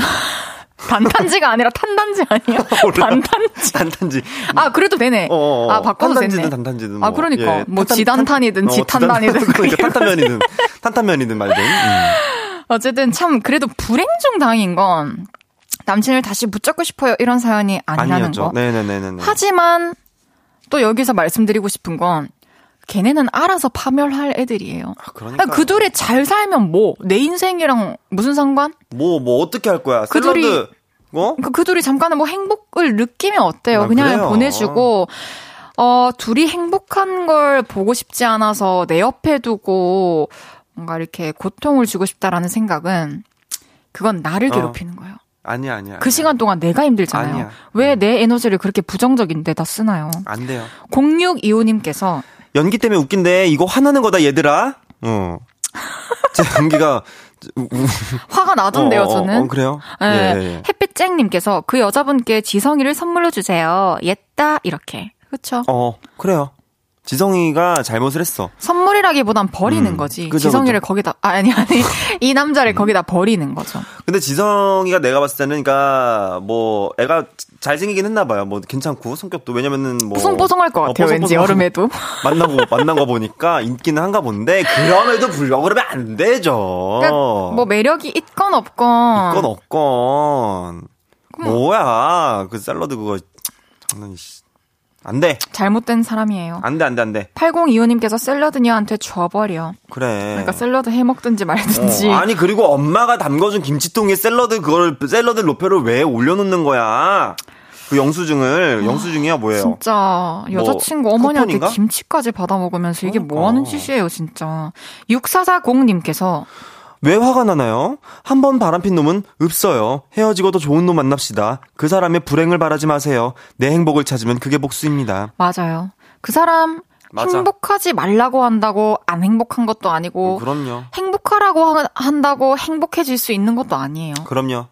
[SPEAKER 1] 단탄지가 아니라 탄단지 아니야?
[SPEAKER 4] 몰라.
[SPEAKER 1] 단탄지.
[SPEAKER 4] 단탄지.
[SPEAKER 1] 아 그래도 되네.
[SPEAKER 4] 어, 어, 어.
[SPEAKER 1] 아 바꿔도
[SPEAKER 4] 탄단지든
[SPEAKER 1] 되네.
[SPEAKER 4] 단탄지든
[SPEAKER 1] 아
[SPEAKER 4] 뭐.
[SPEAKER 1] 그러니까
[SPEAKER 4] 예,
[SPEAKER 1] 뭐
[SPEAKER 4] 탄탄-
[SPEAKER 1] 지단탄이든
[SPEAKER 4] 탄- 어,
[SPEAKER 1] 지탄단이든
[SPEAKER 4] 그러니까 탄탄면이든 탄탄면이든 말든. 음.
[SPEAKER 1] 어쨌든 참 그래도 불행 중 다행인 건 남친을 다시 붙잡고 싶어요 이런 사연이 아니라는
[SPEAKER 4] 아니었죠.
[SPEAKER 1] 거.
[SPEAKER 4] 네네네네.
[SPEAKER 1] 하지만 또 여기서 말씀드리고 싶은 건 걔네는 알아서 파멸할 애들이에요.
[SPEAKER 4] 아, 그러니까.
[SPEAKER 1] 그 둘이 잘 살면 뭐 내 인생이랑 무슨 상관?
[SPEAKER 4] 뭐, 뭐, 어떻게 할 거야?
[SPEAKER 1] 그
[SPEAKER 4] 샐러드,
[SPEAKER 1] 둘이-
[SPEAKER 4] 어?
[SPEAKER 1] 그 둘이 잠깐은 뭐 행복을 느끼면 어때요?
[SPEAKER 4] 아,
[SPEAKER 1] 그냥
[SPEAKER 4] 그래요?
[SPEAKER 1] 보내주고 어 둘이 행복한 걸 보고 싶지 않아서 내 옆에 두고 뭔가 이렇게 고통을 주고 싶다라는 생각은 그건 나를
[SPEAKER 4] 어.
[SPEAKER 1] 괴롭히는 거예요.
[SPEAKER 4] 아니야, 아니야.
[SPEAKER 1] 그 시간 동안 내가 힘들잖아요.
[SPEAKER 4] 아니야.
[SPEAKER 1] 왜내 에너지를 그렇게 부정적인 데다 쓰나요?
[SPEAKER 4] 안 돼요.
[SPEAKER 1] 0625님께서
[SPEAKER 4] 연기 때문에 웃긴데, 이거 화나는 거다, 얘들아. 어. 제 연기가,
[SPEAKER 1] 화가 나던데요,
[SPEAKER 4] 어, 어,
[SPEAKER 1] 저는.
[SPEAKER 4] 어, 그래요?
[SPEAKER 1] 예,
[SPEAKER 4] 예, 예.
[SPEAKER 1] 햇빛쨍님께서 그 여자분께 지성이를 선물로 주세요. 옛다 이렇게. 그렇죠.
[SPEAKER 4] 어, 그래요. 지성이가 잘못을 했어.
[SPEAKER 1] 선물이라기보단 버리는
[SPEAKER 4] 음,
[SPEAKER 1] 거지.
[SPEAKER 4] 그죠,
[SPEAKER 1] 지성이를
[SPEAKER 4] 그죠.
[SPEAKER 1] 거기다 아, 아니 아니 이 남자를 거기다 버리는 거죠.
[SPEAKER 4] 근데 지성이가 내가 봤을 때는, 그니까, 뭐, 애가 잘생기긴 했나 봐요. 뭐, 괜찮고, 성격도. 왜냐면은, 뭐.
[SPEAKER 1] 뽀송뽀송할 것
[SPEAKER 4] 어,
[SPEAKER 1] 같아요. 왠지
[SPEAKER 4] 뽀송뽀송하고
[SPEAKER 1] 여름에도.
[SPEAKER 4] 만나고, 만난 거 보니까 인기는 한가 본데, 그럼에도 불구하고 그러면 안 되죠.
[SPEAKER 1] 그러니까 뭐 매력이 있건 없건.
[SPEAKER 4] 있건 없건. 뭐야. 그 샐러드 그거, 장난이, 씨. 안 돼.
[SPEAKER 1] 잘못된 사람이에요.
[SPEAKER 4] 안 돼, 안 돼, 안 돼.
[SPEAKER 1] 8025님께서 샐러드녀한테 줘버려.
[SPEAKER 4] 그래.
[SPEAKER 1] 그러니까 샐러드 해 먹든지 말든지.
[SPEAKER 4] 어, 아니 그리고 엄마가 담궈준 김치통에 샐러드 그걸 샐러드 로페를 왜 올려놓는 거야? 그 영수증을 영수증이야 뭐예요?
[SPEAKER 1] 진짜 여자친구
[SPEAKER 4] 뭐,
[SPEAKER 1] 어머니한테
[SPEAKER 4] 쿠폰인가?
[SPEAKER 1] 김치까지 받아 먹으면서 이게 뭐
[SPEAKER 4] 그러니까.
[SPEAKER 1] 하는 짓이에요, 진짜. 6440님께서
[SPEAKER 4] 왜 화가 나나요? 한 번 바람핀 놈은 없어요. 헤어지고 더 좋은 놈 만납시다. 그 사람의 불행을 바라지 마세요. 내 행복을 찾으면 그게 복수입니다.
[SPEAKER 1] 맞아요. 그 사람
[SPEAKER 4] 맞아.
[SPEAKER 1] 행복하지 말라고 한다고 안 행복한 것도 아니고
[SPEAKER 4] 그럼요.
[SPEAKER 1] 행복하라고 하- 한다고 행복해질 수 있는 것도 아니에요.
[SPEAKER 4] 그럼요.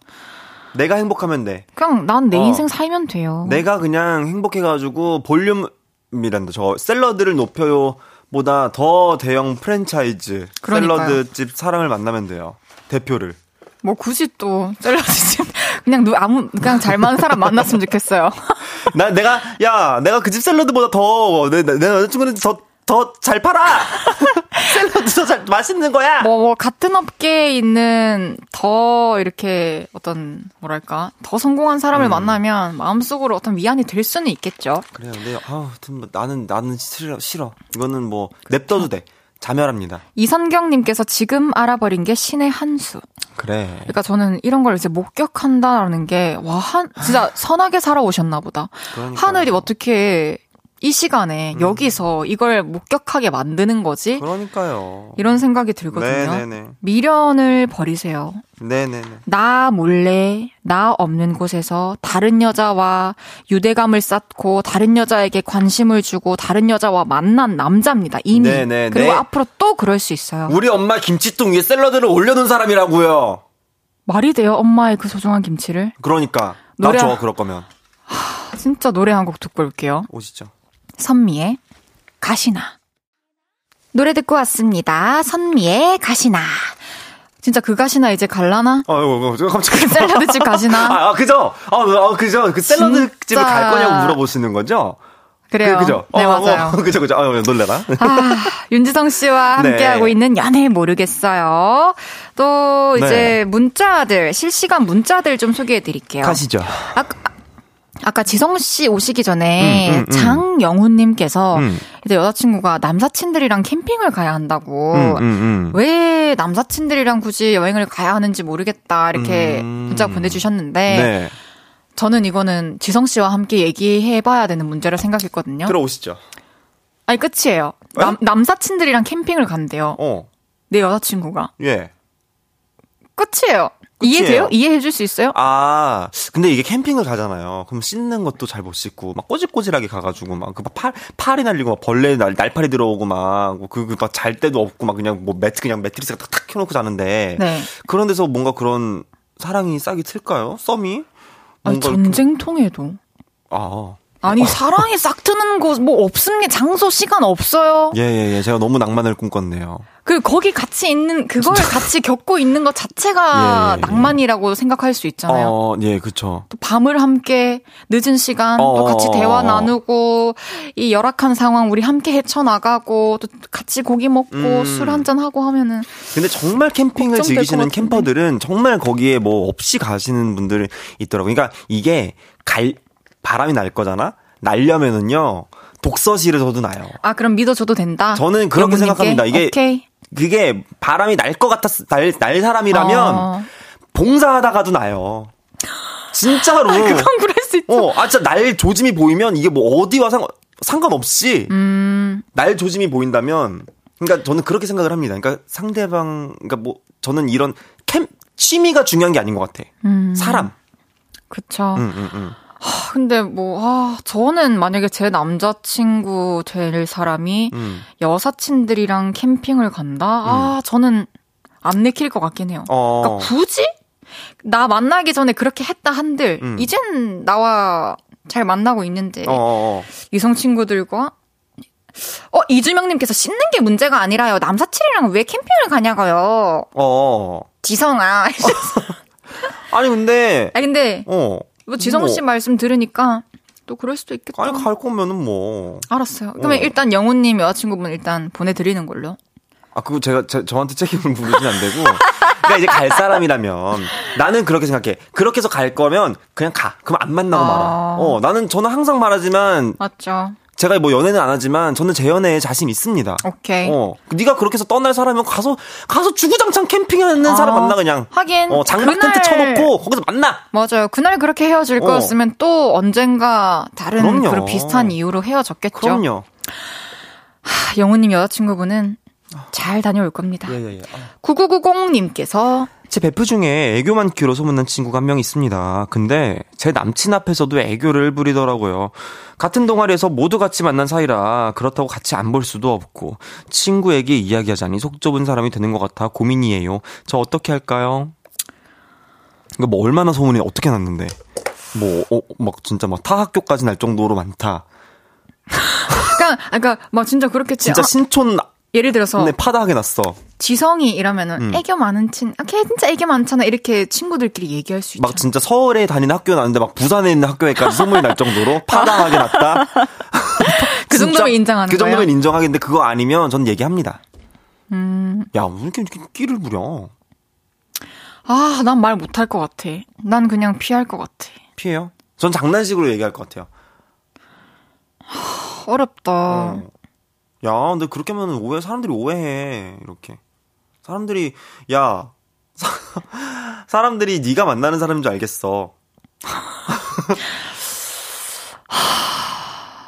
[SPEAKER 4] 내가 행복하면 돼.
[SPEAKER 1] 그냥 난내
[SPEAKER 4] 어.
[SPEAKER 1] 인생 살면 돼요.
[SPEAKER 4] 내가 그냥 행복해가지고 볼륨이란다. 저 샐러드를 높여요. 보다 더 대형 프랜차이즈
[SPEAKER 1] 그러니까요.
[SPEAKER 4] 샐러드집 사람을 만나면 돼요. 대표를.
[SPEAKER 1] 뭐 굳이 또 샐러드집 그냥 누 아무 그냥 잘 맞는 사람 만났으면 좋겠어요.
[SPEAKER 4] 나 내가 야 내가 그 집 샐러드보다 더내 내, 내 여자친구는 더 더 잘 팔아. 샐러드 더 잘 맛있는 거야.
[SPEAKER 1] 뭐, 뭐 같은 업계에 있는 더 이렇게 어떤 뭐랄까 더 성공한 사람을
[SPEAKER 4] 음.
[SPEAKER 1] 만나면 마음속으로 어떤 위안이 될 수는 있겠죠.
[SPEAKER 4] 그래요. 근데 아, 나는 나는 싫어 싫어. 이거는 뭐 냅둬도 돼. 자멸합니다.
[SPEAKER 1] 이선경님께서 지금 알아버린 게 신의 한 수.
[SPEAKER 4] 그래.
[SPEAKER 1] 그러니까 저는 이런 걸 이제 목격한다라는 게, 와, 한, 진짜 선하게 살아오셨나 보다.
[SPEAKER 4] 그러니까요.
[SPEAKER 1] 하늘이 어떻게 이 시간에 여기서 이걸 목격하게 만드는 거지?
[SPEAKER 4] 그러니까요.
[SPEAKER 1] 이런 생각이 들거든요.
[SPEAKER 4] 네네네.
[SPEAKER 1] 미련을 버리세요.
[SPEAKER 4] 네네네.
[SPEAKER 1] 나 몰래, 나 없는 곳에서 다른 여자와 유대감을 쌓고 다른 여자에게 관심을 주고 다른 여자와 만난 남자입니다. 이미.
[SPEAKER 4] 네네네.
[SPEAKER 1] 그리고 앞으로 또 그럴 수 있어요.
[SPEAKER 4] 우리 엄마 김치통 위에 샐러드를 올려놓은 사람이라고요.
[SPEAKER 1] 말이 돼요, 엄마의 그 소중한 김치를?
[SPEAKER 4] 그러니까
[SPEAKER 1] 노래-
[SPEAKER 4] 나줘 그럴 거면
[SPEAKER 1] 진짜 노래 한 곡 듣고 올게요.
[SPEAKER 4] 오시죠.
[SPEAKER 1] 선미의 가시나. 노래 듣고 왔습니다. 선미의 가시나. 진짜 그 가시나 이제 갈라나?
[SPEAKER 4] 아이고 깜짝이야.
[SPEAKER 1] 샐러드집 가시나?
[SPEAKER 4] 아, 아, 그죠? 아, 아, 그죠? 그 샐러드 집에
[SPEAKER 1] 진짜.
[SPEAKER 4] 갈 거냐고 물어보시는 거죠?
[SPEAKER 1] 그래요.
[SPEAKER 4] 그, 죠
[SPEAKER 1] 네, 맞아요.
[SPEAKER 4] 그죠, 그죠. 아, 놀래라.
[SPEAKER 1] 아, 윤지성 씨와
[SPEAKER 4] 네.
[SPEAKER 1] 함께하고 있는 연애 모르겠어요. 또 이제
[SPEAKER 4] 네.
[SPEAKER 1] 문자들, 실시간 문자들 좀 소개해 드릴게요.
[SPEAKER 4] 가시죠.
[SPEAKER 1] 아까, 아까 지성 씨 오시기 전에
[SPEAKER 4] 음, 음, 음.
[SPEAKER 1] 장영훈님께서
[SPEAKER 4] 음.
[SPEAKER 1] 이제 여자친구가 남사친들이랑 캠핑을 가야 한다고
[SPEAKER 4] 음, 음, 음.
[SPEAKER 1] 왜 남사친들이랑 굳이 여행을 가야 하는지 모르겠다 이렇게
[SPEAKER 4] 음.
[SPEAKER 1] 문자 보내주셨는데
[SPEAKER 4] 네.
[SPEAKER 1] 저는 이거는 지성 씨와 함께 얘기해봐야 되는 문제라 생각했거든요.
[SPEAKER 4] 들어오시죠.
[SPEAKER 1] 아니 끝이에요. 남, 남사친들이랑 캠핑을 간대요.
[SPEAKER 4] 어.
[SPEAKER 1] 내 여자친구가.
[SPEAKER 4] 예.
[SPEAKER 1] 끝이에요. 이해돼요? 이해해 줄 수 있어요?
[SPEAKER 4] 아, 근데 이게 캠핑을 가잖아요. 그럼 씻는 것도 잘 못 씻고, 막 꼬질꼬질하게 가가지고, 막, 그, 막 팔, 팔이 날리고, 막 벌레 날, 날파리 들어오고, 막, 그, 그, 막잘 데도 없고, 막 그냥 뭐 매트, 그냥 매트리스가 탁탁 켜놓고 자는데.
[SPEAKER 1] 네.
[SPEAKER 4] 그런 데서 뭔가 그런 사랑이 싹이 틀까요? 썸이?
[SPEAKER 1] 아니, 전쟁통에도.
[SPEAKER 4] 아.
[SPEAKER 1] 아니, 사랑이 싹 트는 곳, 뭐, 없습니다. 장소, 시간 없어요.
[SPEAKER 4] 예, 예, 예. 제가 너무 낭만을 꿈꿨네요.
[SPEAKER 1] 그, 거기 같이 있는, 그걸 같이 겪고 있는 것 자체가
[SPEAKER 4] 예, 예, 예.
[SPEAKER 1] 낭만이라고 생각할 수 있잖아요.
[SPEAKER 4] 어, 예, 그쵸.
[SPEAKER 1] 또 밤을 함께 늦은 시간
[SPEAKER 4] 어,
[SPEAKER 1] 또 같이
[SPEAKER 4] 어,
[SPEAKER 1] 대화
[SPEAKER 4] 어.
[SPEAKER 1] 나누고 이 열악한 상황 우리 함께 헤쳐 나가고 또 같이 고기 먹고
[SPEAKER 4] 음.
[SPEAKER 1] 술 한 잔 하고 하면은
[SPEAKER 4] 근데 정말 캠핑을 즐기시는. 캠퍼들은 정말 거기에 뭐 없이 가시는 분들이 있더라고요. 그러니까 이게 갈, 바람이 날 거잖아? 날려면은요, 독서실에서도 나요.
[SPEAKER 1] 아 그럼 믿어줘도 된다.
[SPEAKER 4] 저는 그렇게? 생각합니다. 이게
[SPEAKER 1] 오케이.
[SPEAKER 4] 그게 바람이 날 것 같았, 날, 날 사람이라면
[SPEAKER 1] 어.
[SPEAKER 4] 봉사하다가도 나요. 진짜로.
[SPEAKER 1] 그건 그럴 수 있죠.
[SPEAKER 4] 어, 아, 진짜 날 조짐이 보이면 이게 뭐 어디와 상관, 상관없이
[SPEAKER 1] 음,
[SPEAKER 4] 날 조짐이 보인다면, 그러니까 저는 그렇게 생각을 합니다. 그러니까 상대방, 그러니까 뭐 저는 이런 캠 취미가 중요한 게 아닌 것 같아.
[SPEAKER 1] 음.
[SPEAKER 4] 사람.
[SPEAKER 1] 그쵸.
[SPEAKER 4] 응, 응, 응.
[SPEAKER 1] 아, 근데 뭐, 아, 저는 만약에 제 남자친구 될 사람이
[SPEAKER 4] 음.
[SPEAKER 1] 여사친들이랑 캠핑을 간다? 아, 저는 안 내킬 것 같긴 해요.
[SPEAKER 4] 어.
[SPEAKER 1] 그러니까 굳이 나 만나기 전에 그렇게 했다 한들
[SPEAKER 4] 음.
[SPEAKER 1] 이젠 나와 잘 만나고 있는데
[SPEAKER 4] 어, 어, 어.
[SPEAKER 1] 이성 친구들과 어 이주명님께서 씻는 게 문제가 아니라요 남사친이랑 왜 캠핑을 가냐고요
[SPEAKER 4] 어.
[SPEAKER 1] 지성아
[SPEAKER 4] 아니 근데
[SPEAKER 1] 아 근데
[SPEAKER 4] 어.
[SPEAKER 1] 뭐 지성우 씨
[SPEAKER 4] 뭐,
[SPEAKER 1] 말씀 들으니까 또 그럴 수도 있겠다
[SPEAKER 4] 아니 갈 거면은 뭐.
[SPEAKER 1] 알았어요 그러면
[SPEAKER 4] 어.
[SPEAKER 1] 일단 영훈님 여자친구분 일단 보내드리는 걸로
[SPEAKER 4] 아 그거 제가 제, 저한테 책임을 물으시면 안 되고. 그러니까 이제 갈 사람이라면 나는 그렇게 생각해. 그렇게 해서 갈 거면 그냥 가. 그럼 안 만나고
[SPEAKER 1] 아.
[SPEAKER 4] 말아. 어, 나는 저는 항상 말하지만
[SPEAKER 1] 맞죠
[SPEAKER 4] 제가 뭐 연애는 안 하지만 저는 제 연애에 자신 있습니다.
[SPEAKER 1] 오케이
[SPEAKER 4] 어, 네가 그렇게 해서 떠날 사람이면 가서 가서 주구장창 캠핑하는
[SPEAKER 1] 아,
[SPEAKER 4] 사람 만나 그냥.
[SPEAKER 1] 하긴
[SPEAKER 4] 어, 장막 텐트
[SPEAKER 1] 그날-
[SPEAKER 4] 쳐놓고 거기서 만나.
[SPEAKER 1] 맞아요. 그날 그렇게 헤어질
[SPEAKER 4] 어.
[SPEAKER 1] 거였으면 또 언젠가 다른
[SPEAKER 4] 그럼요.
[SPEAKER 1] 그런 비슷한 이유로 헤어졌겠죠.
[SPEAKER 4] 그럼요.
[SPEAKER 1] 하, 영우님 여자친구분은 잘 다녀올 겁니다.
[SPEAKER 4] 예 예 예.
[SPEAKER 1] 9990님께서
[SPEAKER 4] 제 베프 중에 애교 많기로 소문난 친구가 한 명 있습니다. 근데 제 남친 앞에서도 애교를 부리더라고요. 같은 동아리에서 모두 같이 만난 사이라 그렇다고 같이 안 볼 수도 없고 친구에게 이야기하자니 속 좁은 사람이 되는 것 같아 고민이에요. 저 어떻게 할까요? 이거 뭐 얼마나 소문이 어떻게 났는데 뭐 어, 막 진짜 막 타 학교까지 날 정도로 많다.
[SPEAKER 1] 그러니까 그러니까 막 진짜 그렇게
[SPEAKER 4] 진짜
[SPEAKER 1] 아,
[SPEAKER 4] 신촌
[SPEAKER 1] 예를 들어서
[SPEAKER 4] 내 파다하게 났어.
[SPEAKER 1] 지성이 이러면은
[SPEAKER 4] 음.
[SPEAKER 1] 애교 많은 친, 아, 걔 진짜 애교 많잖아 이렇게 친구들끼리 얘기할 수 있죠.
[SPEAKER 4] 막 진짜 서울에 다니는 학교 나는데 막 부산에 있는 학교에까지 소문이 날 정도로 파다하게 났다.
[SPEAKER 1] 그 정도면 인정하는
[SPEAKER 4] 그 정도면
[SPEAKER 1] 거예요?
[SPEAKER 4] 인정하겠는데 그거 아니면 전 얘기합니다.
[SPEAKER 1] 음,
[SPEAKER 4] 야, 왜 이렇게, 이렇게 끼를 부려?
[SPEAKER 1] 아, 난 말 못할 것 같아. 난 그냥 피할 것 같아.
[SPEAKER 4] 피해요? 전 장난식으로 얘기할 것 같아요.
[SPEAKER 1] 어렵다.
[SPEAKER 4] 어. 야, 근데 그렇게 하면 오해, 사람들이 오해해. 이렇게. 사람들이, 야, 사, 사람들이 네가 만나는 사람인 줄 알겠어.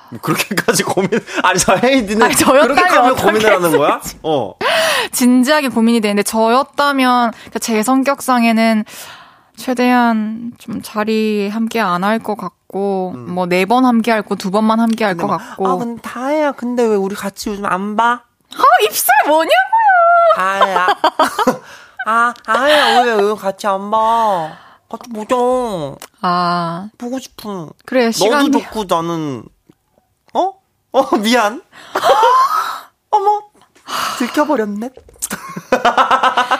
[SPEAKER 4] 뭐 그렇게까지 고민, 아니, 저 헤이디는
[SPEAKER 1] 아니,
[SPEAKER 4] 그렇게까지 고민을 하는 거야? 어.
[SPEAKER 1] 진지하게 고민이 되는데 저였다면 그제 성격상에는 최대한 좀 자리 함께 안 할 것 같고 뭐네 번 함께 할거두 번만 함께 할 것 같고
[SPEAKER 4] 아, 근데 다혜야, 근데 왜 우리 같이 요즘 안 봐?
[SPEAKER 1] 아, 입술 뭐냐고요
[SPEAKER 4] 다혜야. 아, 다혜야, 왜, 왜 같이 안 봐? 같이 보자.
[SPEAKER 1] 아
[SPEAKER 4] 보고 싶어.
[SPEAKER 1] 그래
[SPEAKER 4] 너도
[SPEAKER 1] 시간
[SPEAKER 4] 좋고 나는, 어? 어, 미안. 어머, 들켜버렸네.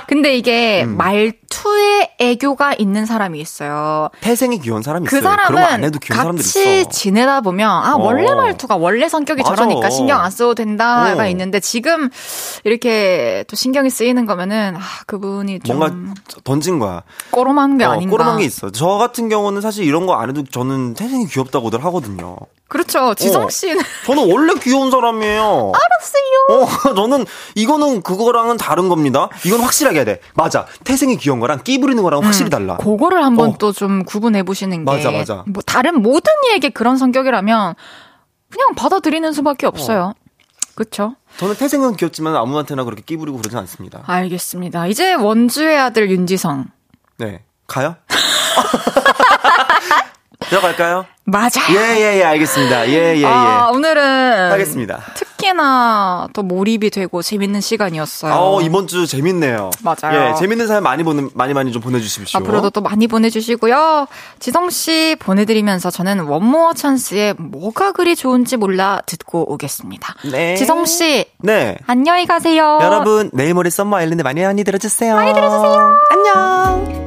[SPEAKER 1] 근데 이게
[SPEAKER 4] 음.
[SPEAKER 1] 말투에 애교가 있는 사람이 있어요
[SPEAKER 4] 태생이 귀여운 사람이
[SPEAKER 1] 그
[SPEAKER 4] 있어요. 그런 거안
[SPEAKER 1] 사람은
[SPEAKER 4] 해도 귀여운 사람들
[SPEAKER 1] 같이
[SPEAKER 4] 있어.
[SPEAKER 1] 지내다 보면 아
[SPEAKER 4] 어.
[SPEAKER 1] 원래 말투가 원래 성격이
[SPEAKER 4] 맞아.
[SPEAKER 1] 저러니까 신경 안 써도 된다가
[SPEAKER 4] 어.
[SPEAKER 1] 있는데 지금 이렇게 또 신경이 쓰이는 거면은 아 그분이 좀
[SPEAKER 4] 뭔가 던진 거야.
[SPEAKER 1] 꼬롬한 게
[SPEAKER 4] 어,
[SPEAKER 1] 아닌가
[SPEAKER 4] 꼬름한 게 있어. 저 같은 경우는 사실 이런 거 안 해도 저는 태생이 귀엽다고들 하거든요.
[SPEAKER 1] 그렇죠 지성
[SPEAKER 4] 어.
[SPEAKER 1] 씨는
[SPEAKER 4] 저는 원래 귀여운 사람이에요. 알았어요. 어, 저는 이거는 그거랑 은 다른 겁니다. 이건 확실하게 해야 돼. 맞아. 태생이 귀여운 거랑 끼 부리는 거랑 은 확실히 달라.
[SPEAKER 1] 그거를 한번
[SPEAKER 4] 어.
[SPEAKER 1] 또좀 구분해 보시는 게
[SPEAKER 4] 맞아, 맞아.
[SPEAKER 1] 뭐 다른 모든 이에게 그런 성격이라면 그냥 받아들이는 수밖에 없어요. 그쵸?
[SPEAKER 4] 저는 태생은 귀엽지만 아무한테나 그렇게 끼 부리고 그러진 않습니다.
[SPEAKER 1] 알겠습니다. 이제 원주의 아들 윤지성.
[SPEAKER 4] 네. 가요? 들어갈까요?
[SPEAKER 1] 맞아.
[SPEAKER 4] 예, 예, 예, 알겠습니다. 예, 예, 예.
[SPEAKER 1] 아, 오늘은
[SPEAKER 4] 하겠습니다.
[SPEAKER 1] 특히나 또 몰입이 되고 재밌는 시간이었어요.
[SPEAKER 4] 어, 이번 주 재밌네요.
[SPEAKER 1] 맞아요.
[SPEAKER 4] 예, 재밌는 사연 많이 보내, 많이 많이 좀 보내주십시오.
[SPEAKER 1] 앞으로도 또 많이 보내주시고요. 지성 씨 보내드리면서 저는 원모어 찬스의 뭐가 그리 좋은지 몰라 듣고 오겠습니다.
[SPEAKER 4] 네.
[SPEAKER 1] 지성 씨
[SPEAKER 4] 네.
[SPEAKER 1] 안녕히 가세요.
[SPEAKER 4] 여러분, 내일 모레 썸머 아일랜드 많이 많이 들어주세요. 많이 들어주세요. 안녕.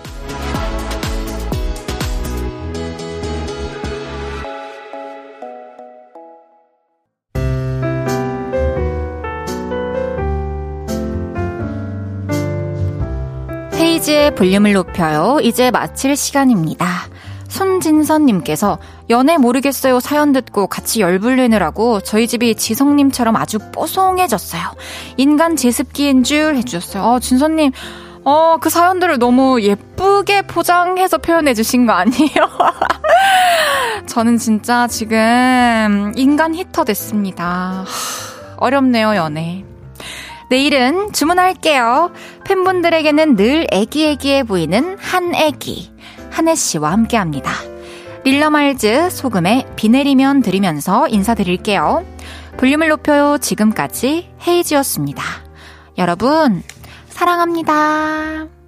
[SPEAKER 1] 헤이지의 볼륨을 높여요. 이제 마칠 시간입니다. 손진선님께서 연애 모르겠어요 사연 듣고 같이 열불내느라고 저희 집이 지성님처럼 아주 뽀송해졌어요. 인간 제습기인 줄 해주셨어요. 어, 진선님, 어, 그 사연들을 너무 예쁘게 포장해서 표현해 주신 거 아니에요? 저는 진짜 지금 인간 히터 됐습니다. 하, 어렵네요, 연애. 내일은 주문할게요. 팬분들에게는 늘 애기애기해 보이는 한 애기, 한혜 씨와 함께 합니다. 릴러말즈 소금에 비 내리면 들으면서 인사드릴게요. 볼륨을 높여요. 지금까지 헤이지였습니다. 여러분, 사랑합니다.